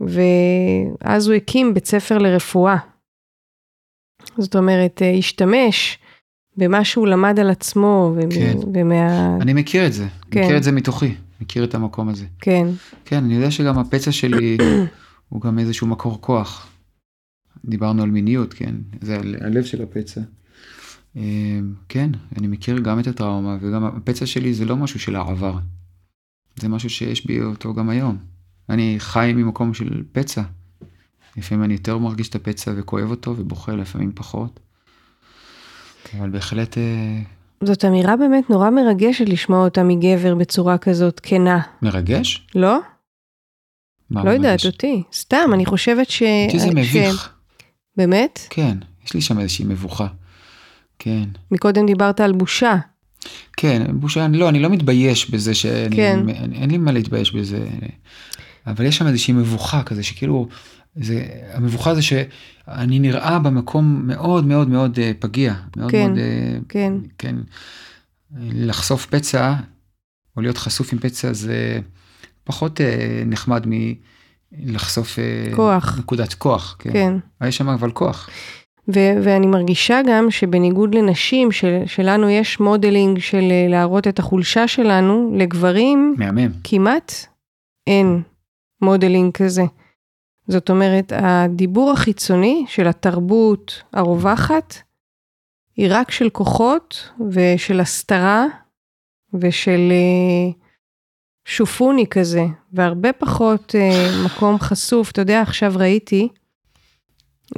ואז הוא הקים בית ספר לרפואה. זאת אומרת, אה, השתמש במה שהוא למד על עצמו. כן. ומה... אני מכיר את זה, כן. מכיר את זה מתוכי, מכיר את המקום הזה. כן. כן, אני יודע שגם הפצע שלי הוא גם איזשהו מקור כוח. דיברנו על מיניות, כן, זה הלב של הפצע. אה, כן, אני מכיר גם את הטראומה וגם הפצע שלי זה לא משהו של העבר. זה משהו שיש בי אותו גם היום. אני חי ממקום של פצע. לפעמים אני יותר מרגיש את הפצע וכואב אותו ובוכה, לפעמים פחות. אבל בהחלט... אה, זאת אמירה באמת נורא מרגשת לשמוע אותה מגבר בצורה כזאת כנה. מרגש? לא? מה לא יודעת, אותי. סתם, אני חושבת ש... אותי זה מביך. באמת? כן, יש לי שם איזושהי מבוכה. כן. מקודם דיברת על בושה. כן, בושה, לא, אני לא מתבייש בזה שאני... כן. אין, אין לי מה להתבייש בזה. אבל יש שם איזושהי מבוכה כזה שכאילו, זה, המבוכה זה שאני נראה במקום מאוד מאוד מאוד אה, פגיע. מאוד כן, מאוד, אה, כן. כן. לחשוף פצע, או להיות חשוף עם פצע זה פחות אה, נחמד לחשוף אה, כוח. נקודת כוח. כן. כן. יש שם אבל כוח. ו- ואני מרגישה גם שבניגוד לנשים, של- שלנו יש modeling של אה, להראות את החולשה שלנו, לגברים מהמם. כמעט אין modeling כזה. זאת אומרת, הדיבור החיצוני של התרבות הרווחת היא רק של כוחות ושל הסתרה ושל אה, שופוני כזה, והרבה פחות אה, מקום חשוף. אתה יודע, עכשיו ראיתי,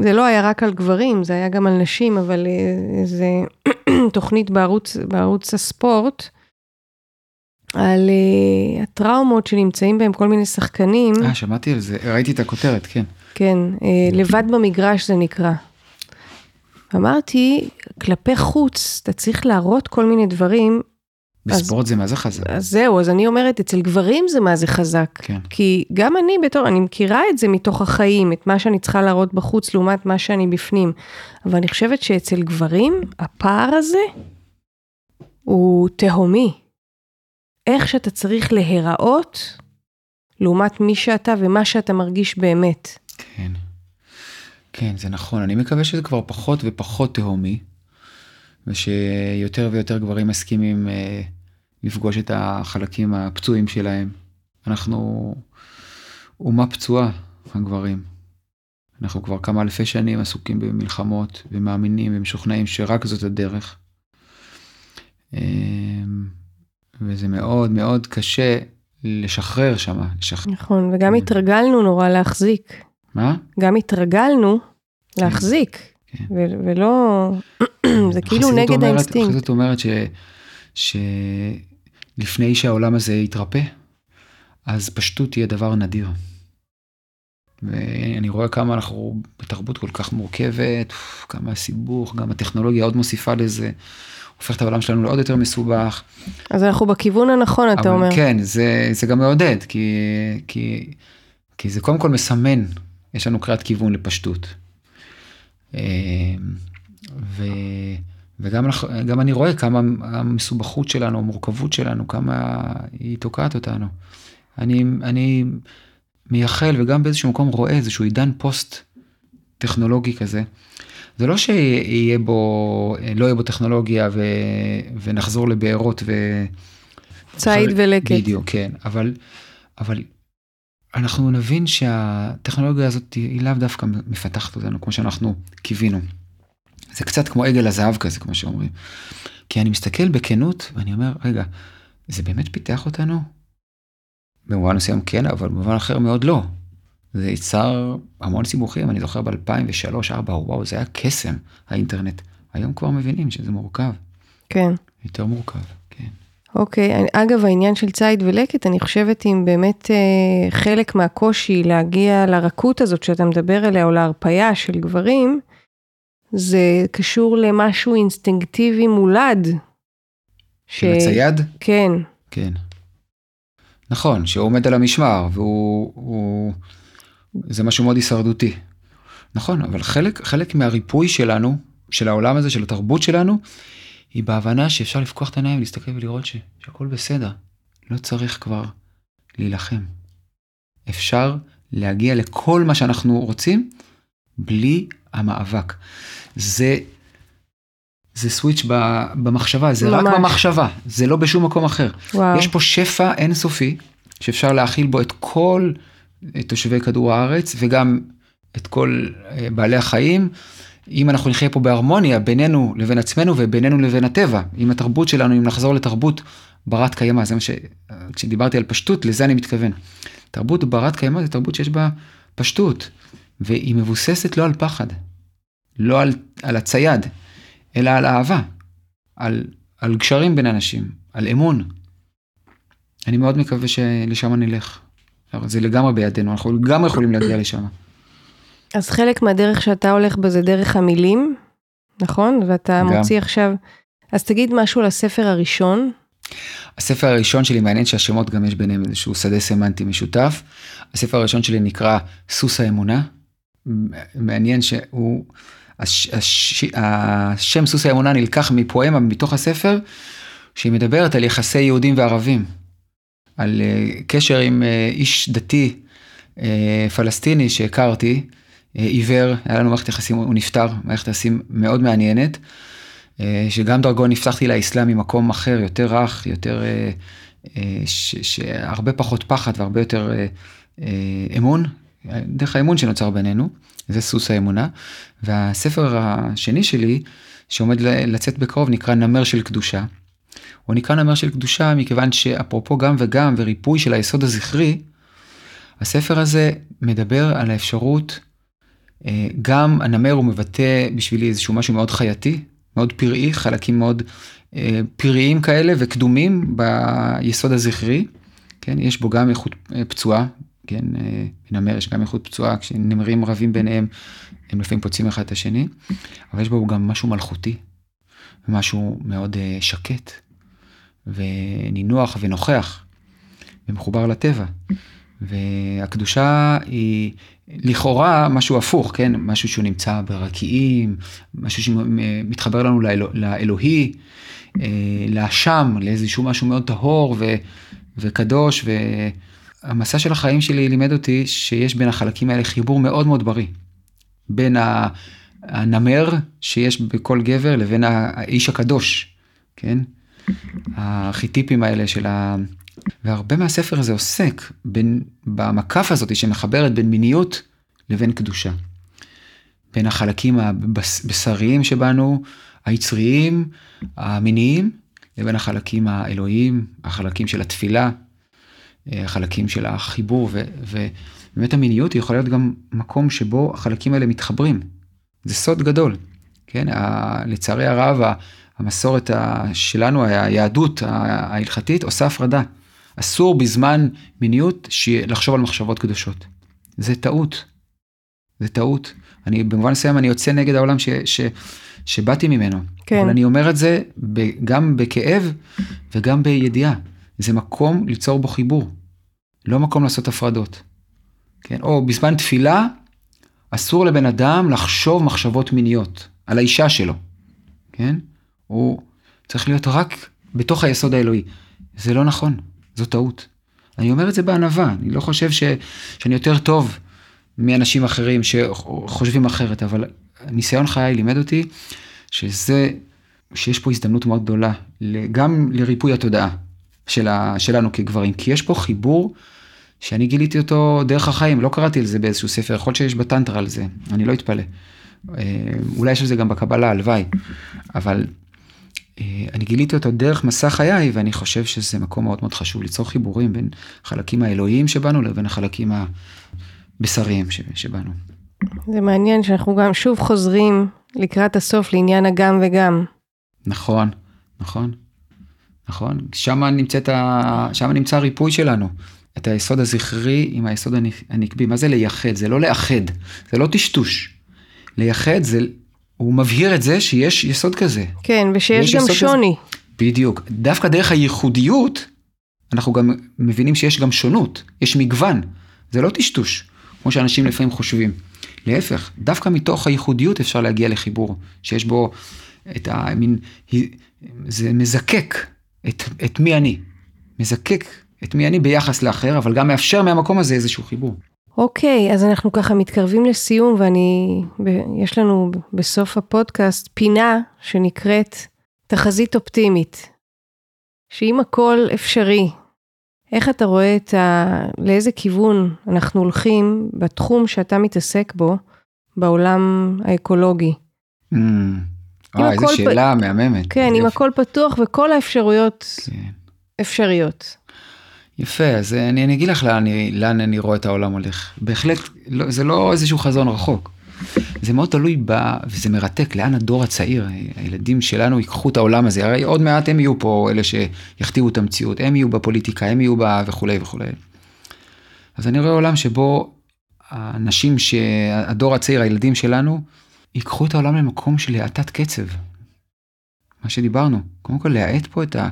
זה לא היה רק על גברים, זה היה גם על נשים, אבל אה, זה תוכנית בערוץ, בערוץ הספורט, על אה, הטראומות שנמצאים בהם כל מיני שחקנים. אה, שמעתי על זה, ראיתי את הכותרת, כן. כן, אה, לבד במגרש זה נקרא. אמרתי, כלפי חוץ, אתה צריך להראות כל מיני דברים, בספורט זה מה זה חזק. אז זהו, אז אני אומרת, אצל גברים זה מה זה חזק. כן. כי גם אני בתור, אני מכירה את זה מתוך החיים, את מה שאני צריכה להראות בחוץ לעומת מה שאני בפנים. אבל אני חושבת שאצל גברים, הפער הזה הוא תהומי. איך שאתה צריך להיראות לעומת מי שאתה ומה שאתה מרגיש באמת. כן. כן, זה נכון. אני מקווה שזה כבר פחות ופחות תהומי, ושיותר ויותר גברים מסכימים אה, לפגוש את החלקים הפצועים שלהם. אנחנו אומה פצועה, הגברים. אנחנו כבר כמה אלפי שנים עסוקים במלחמות, ומאמינים ומשוכנעים שרק זאת הדרך. אה, וזה מאוד מאוד קשה לשחרר שם. לשח... נכון, וגם. התרגלנו נורא להחזיק. מה? גם התרגלנו להחזיק, כן. ו- ולא, זה כאילו נגד אומרת- האינסטינקט. החסידות אומרת ש, שלפני שהעולם הזה יתרפא, אז פשטות תהיה דבר נדיר. ואני רואה כמה אנחנו בתרבות כל כך מורכבת, כמה הסיבוך, גם הטכנולוגיה עוד מוסיפה לזה, הופך את העולם שלנו לעוד יותר מסובך. אז אנחנו בכיוון הנכון, אתה אומר. כן, זה, זה גם מעודד, כי, כי, כי זה קודם כל מסמן, יש לנו קריאת כיוון לפשטות. אה, ו, וגם גם אני רואה כמה המסובכות שלנו, המורכבות שלנו, כמה היא תוקעת אותנו. אני, אני מייחל וגם באיזשהו מקום רואה איזשהו עידן פוסט טכנולוגי כזה. זה לא שיהיה בו, לא יהיה בו טכנולוגיה ו, ונחזור לבארות ו... ציד ולקט. בדיוק, כן, אבל, אבל אנחנו נבין שהטכנולוגיה הזאת היא לאו דווקא מפתחת אותנו כמו שאנחנו קיווינו. זה קצת כמו עגל הזהב כזה, כמו שאומרים. כי אני מסתכל בכנות ואני אומר, רגע, זה באמת פיתח אותנו? במובן מסוים כן, אבל במובן אחר מאוד לא. זה יצר המון סיבוכים, אני זוכר ב-2003-2004, וואו, זה היה קסם, האינטרנט. היום כבר מבינים שזה מורכב, כן. יותר מורכב. אוקיי, אני- אגב, העניין של ציד ולקט, אני חושבת אם באמת אה, חלק מהקושי להגיע לרכות הזאת שאתה מדבר עליה, או להרפאיה של גברים, זה קשור למשהו אינסטינקטיבי מולד. ש... של הצייד? כן, כן. נכון, שהוא עומד על המשמר, והוא... הוא... זה משהו מאוד הישרדותי. נכון, אבל חלק, חלק מהריפוי שלנו, של העולם הזה, של התרבות שלנו, היא בהבנה שאפשר לפקוח את העיניים, להסתכל ולראות ש... שהכל בסדר. לא צריך כבר להילחם. אפשר להגיע לכל מה שאנחנו רוצים בלי המאבק. זה, זה סוויץ' ב- במחשבה, זה רק ממש. במחשבה, זה לא בשום מקום אחר. וואו. יש פה שפע אינסופי, שאפשר להכיל בו את כל את תושבי כדור הארץ וגם את כל אה, בעלי החיים. אם אנחנו נחיה פה בהרמוניה בינינו לבין עצמנו ובינינו לבין הטבע, עם התרבות שלנו, אם נחזור לתרבות ברת קיימא, זה מה ש... כשדיברתי על פשטות, לזה אני מתכוון. תרבות ברת קיימא זה תרבות שיש בה פשטות, והיא מבוססת לא על פחד, לא על, על הצייד, אלא על אהבה, על, על גשרים בין אנשים, על אמון. אני מאוד מקווה שלשם נלך. זה לגמרי בידינו, אנחנו לגמרי יכולים להגיע לשם. אז חלק מהדרך שאתה הולך בה זה דרך המילים, נכון? ואתה גם. מוציא עכשיו... אז תגיד משהו על הספר הראשון. הספר הראשון שלי, מעניין שהשמות גם יש ביניהם איזשהו שדה סמנטי משותף. הספר הראשון שלי נקרא סוס האמונה. מעניין שהוא, הש, הש, השם סוס האמונה נלקח מפואמה מתוך הספר, שהיא מדברת על יחסי יהודים וערבים. על uh, קשר עם uh, איש דתי אה, פלסטיני שהכרתי, אה, עיוור, היה לנו מערכת יחסים, הוא נפטר, מערכת יחסים מאוד מעניינת, אה, שגם דרגו נפתחתי לאסלאם ממקום אחר, יותר רך, יותר, שהרבה פחות פחד והרבה יותר אמון, דרך האמון שנוצר בינינו, זה סוס האמונה. והספר השני שלי, שעומד לצאת בקרוב, נקרא נמר של קדושה. הוא נקרא נמר של קדושה מכיוון שאפרופו גם וגם וריפוי של היסוד הזכרי, הספר הזה מדבר על האפשרות, אה, גם הנמר הוא מבטא בשבילי איזשהו משהו מאוד חייתי, מאוד פראי, חלקים מאוד אה, פראיים כאלה וקדומים ביסוד הזכרי, כן, יש בו גם איכות אה, פצועה, כן, בנמר יש גם איכות פצועה, כשנמרים רבים ביניהם, הם לפעמים פוצעים אחד את השני, אבל יש בו גם משהו מלכותי, משהו מאוד שקט, ונינוח ונוכח, ומחובר לטבע. והקדושה היא לכאורה משהו הפוך, כן? משהו שהוא נמצא ברקיעים, משהו שמתחבר לנו לאלוה, לאלוהי, אה, לאשם, לאיזשהו משהו מאוד טהור ו, וקדוש. והמסע של החיים שלי לימד אותי שיש בין החלקים האלה חיבור מאוד מאוד בריא. בין הנמר שיש בכל גבר לבין האיש הקדוש, כן? הארכיטיפים האלה של ה... והרבה מהספר הזה עוסק בין, במקף הזאת שמחברת בין מיניות לבין קדושה. בין החלקים הבשריים שבנו, היצריים, המיניים, לבין החלקים האלוהיים, החלקים של התפילה, אה, החלקים של החיבור, ובאמת המיניות יכולה להיות גם מקום שבו החלקים האלה מתחברים. זה סוד גדול, כן? לצערי הרב, המסורת שלנו, היהדות ההלכתית, עושה הפרדה. אסור בזמן מיניות לחשוב על מחשבות קדושות. זה טעות. זה טעות. אני במובן מסוים אני יוצא נגד העולם ש, ש, שבאתי ממנו. כן. אבל אני אומר את זה ב, גם בכאב וגם בידיעה. זה מקום ליצור בו חיבור. לא מקום לעשות הפרדות. כן? או בזמן תפילה אסור לבן אדם לחשוב מחשבות מיניות על האישה שלו. כן? הוא צריך להיות רק בתוך היסוד האלוהי. זה לא נכון. זו טעות. אני אומר את זה בענווה, אני לא חושב ש, שאני יותר טוב מאנשים אחרים שחושבים אחרת, אבל ניסיון חיי לימד אותי שזה, שיש פה הזדמנות מאוד גדולה, גם לריפוי התודעה של ה, שלנו כגברים, כי יש פה חיבור שאני גיליתי אותו דרך החיים, לא קראתי על זה באיזשהו ספר, יכול להיות שיש בטנטרה על זה, אני לא אתפלא. אה, אולי יש על זה גם בקבלה, הלוואי, אבל אני גיליתי אותו דרך מסע חיי, ואני חושב שזה מקום מאוד מאוד חשוב ליצור חיבורים בין החלקים האלוהיים שבנו לבין החלקים הבשריים שבנו. זה מעניין שאנחנו גם שוב חוזרים לקראת הסוף לעניין הגם וגם. נכון, נכון, נכון. שם, נמצאת ה... שם נמצא הריפוי שלנו. את היסוד הזכרי עם היסוד הנקבי. מה זה לייחד? זה לא לאחד, זה לא טשטוש. לייחד זה הוא מבהיר את זה שיש יסוד כזה. כן, ושיש גם שוני. כזה. בדיוק. דווקא דרך הייחודיות, אנחנו גם מבינים שיש גם שונות, יש מגוון. זה לא טשטוש, כמו שאנשים לפעמים חושבים. להפך, דווקא מתוך הייחודיות אפשר להגיע לחיבור, שיש בו את המין, זה מזקק את, את מי אני. מזקק את מי אני ביחס לאחר, אבל גם מאפשר מהמקום הזה איזשהו חיבור. אוקיי, אז אנחנו ככה מתקרבים לסיום, ואני, יש לנו בסוף הפודקאסט פינה שנקראת תחזית אופטימית, שאם הכל אפשרי, איך אתה רואה את ה... לאיזה כיוון אנחנו הולכים בתחום שאתה מתעסק בו, בעולם האקולוגי? Mm. אה, איזו שאלה פ... מהממת. כן, אם הכל פתוח וכל האפשרויות כן. אפשריות. יפה, אז אני, אני אגיד לך לאן לאן אני רואה את העולם הולך. בהחלט, לא, זה לא איזשהו חזון רחוק. זה מאוד תלוי ב... וזה מרתק, לאן הדור הצעיר, הילדים שלנו ייקחו את העולם הזה. הרי עוד מעט הם יהיו פה אלה שיכתיבו את המציאות, הם יהיו בפוליטיקה, הם יהיו בה וכולי וכולי. אז אני רואה עולם שבו האנשים, שהדור הצעיר, הילדים שלנו, ייקחו את העולם למקום של האטת קצב. מה שדיברנו, קודם כל להאט פה את ה...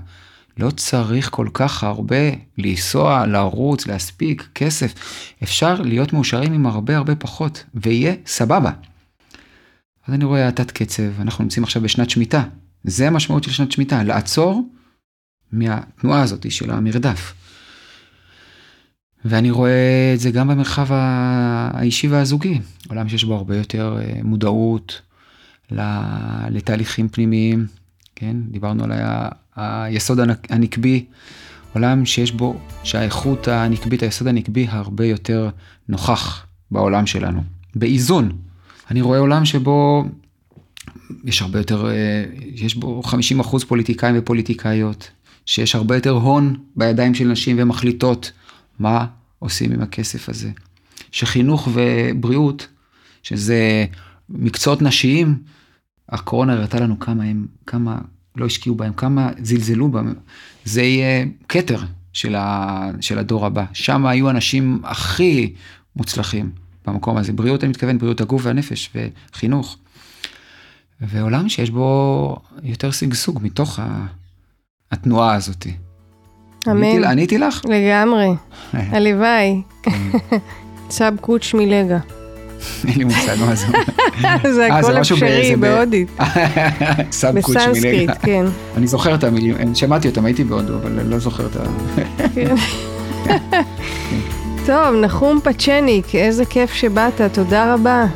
לא צריך כל כך הרבה לנסוע, לרוץ, להספיק, כסף. אפשר להיות מאושרים עם הרבה הרבה פחות, ויהיה סבבה. אז אני רואה האטת קצב, אנחנו נמצאים עכשיו בשנת שמיטה. זה המשמעות של שנת שמיטה, לעצור מהתנועה הזאת של המרדף. ואני רואה את זה גם במרחב האישי והזוגי, עולם שיש בו הרבה יותר אה, מודעות לתהליכים פנימיים, כן? דיברנו על היסוד הנקבי, עולם שיש בו, שהאיכות הנקבית, היסוד הנקבי הרבה יותר נוכח בעולם שלנו, באיזון. אני רואה עולם שבו יש הרבה יותר, אה, יש בו 50 אחוז פוליטיקאים ופוליטיקאיות, שיש הרבה יותר הון בידיים של נשים ומחליטות מה עושים עם הכסף הזה. שחינוך ובריאות, שזה מקצועות נשיים, הקורונה הראתה לנו כמה הם, כמה לא השקיעו בהם, כמה זלזלו בהם. זה יהיה כתר של, ה, של הדור הבא. שם היו האנשים הכי מוצלחים במקום הזה. בריאות, אני מתכוון, בריאות הגוף והנפש וחינוך. ועולם שיש בו יותר שגשוג מתוך התנועה הזאת. אמן. עניתי לך? לגמרי. הלוואי. צב קוץ' מלגה. אין לי מושג מה זה. זה אה, הכל אפשרי בהודית. סב קוץ' מלגה. בסנסקריט, כן. אני זוכר את המילים, שמעתי אותם, הייתי בהודו, אבל לא זוכר את ה... כן. טוב, נחום פצ'ניק, איזה כיף שבאת, תודה רבה.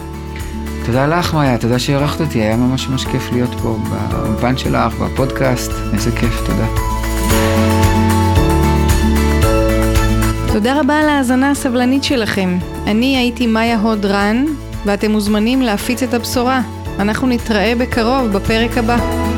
תודה לך, מאיה, תודה שאירחת אותי, היה ממש ממש כיף להיות פה באולפן שלך, בפודקאסט, איזה כיף, תודה. תודה רבה על ההאזנה הסבלנית שלכם. אני הייתי מאיה הוד רן, ואתם מוזמנים להפיץ את הבשורה. אנחנו נתראה בקרוב בפרק הבא.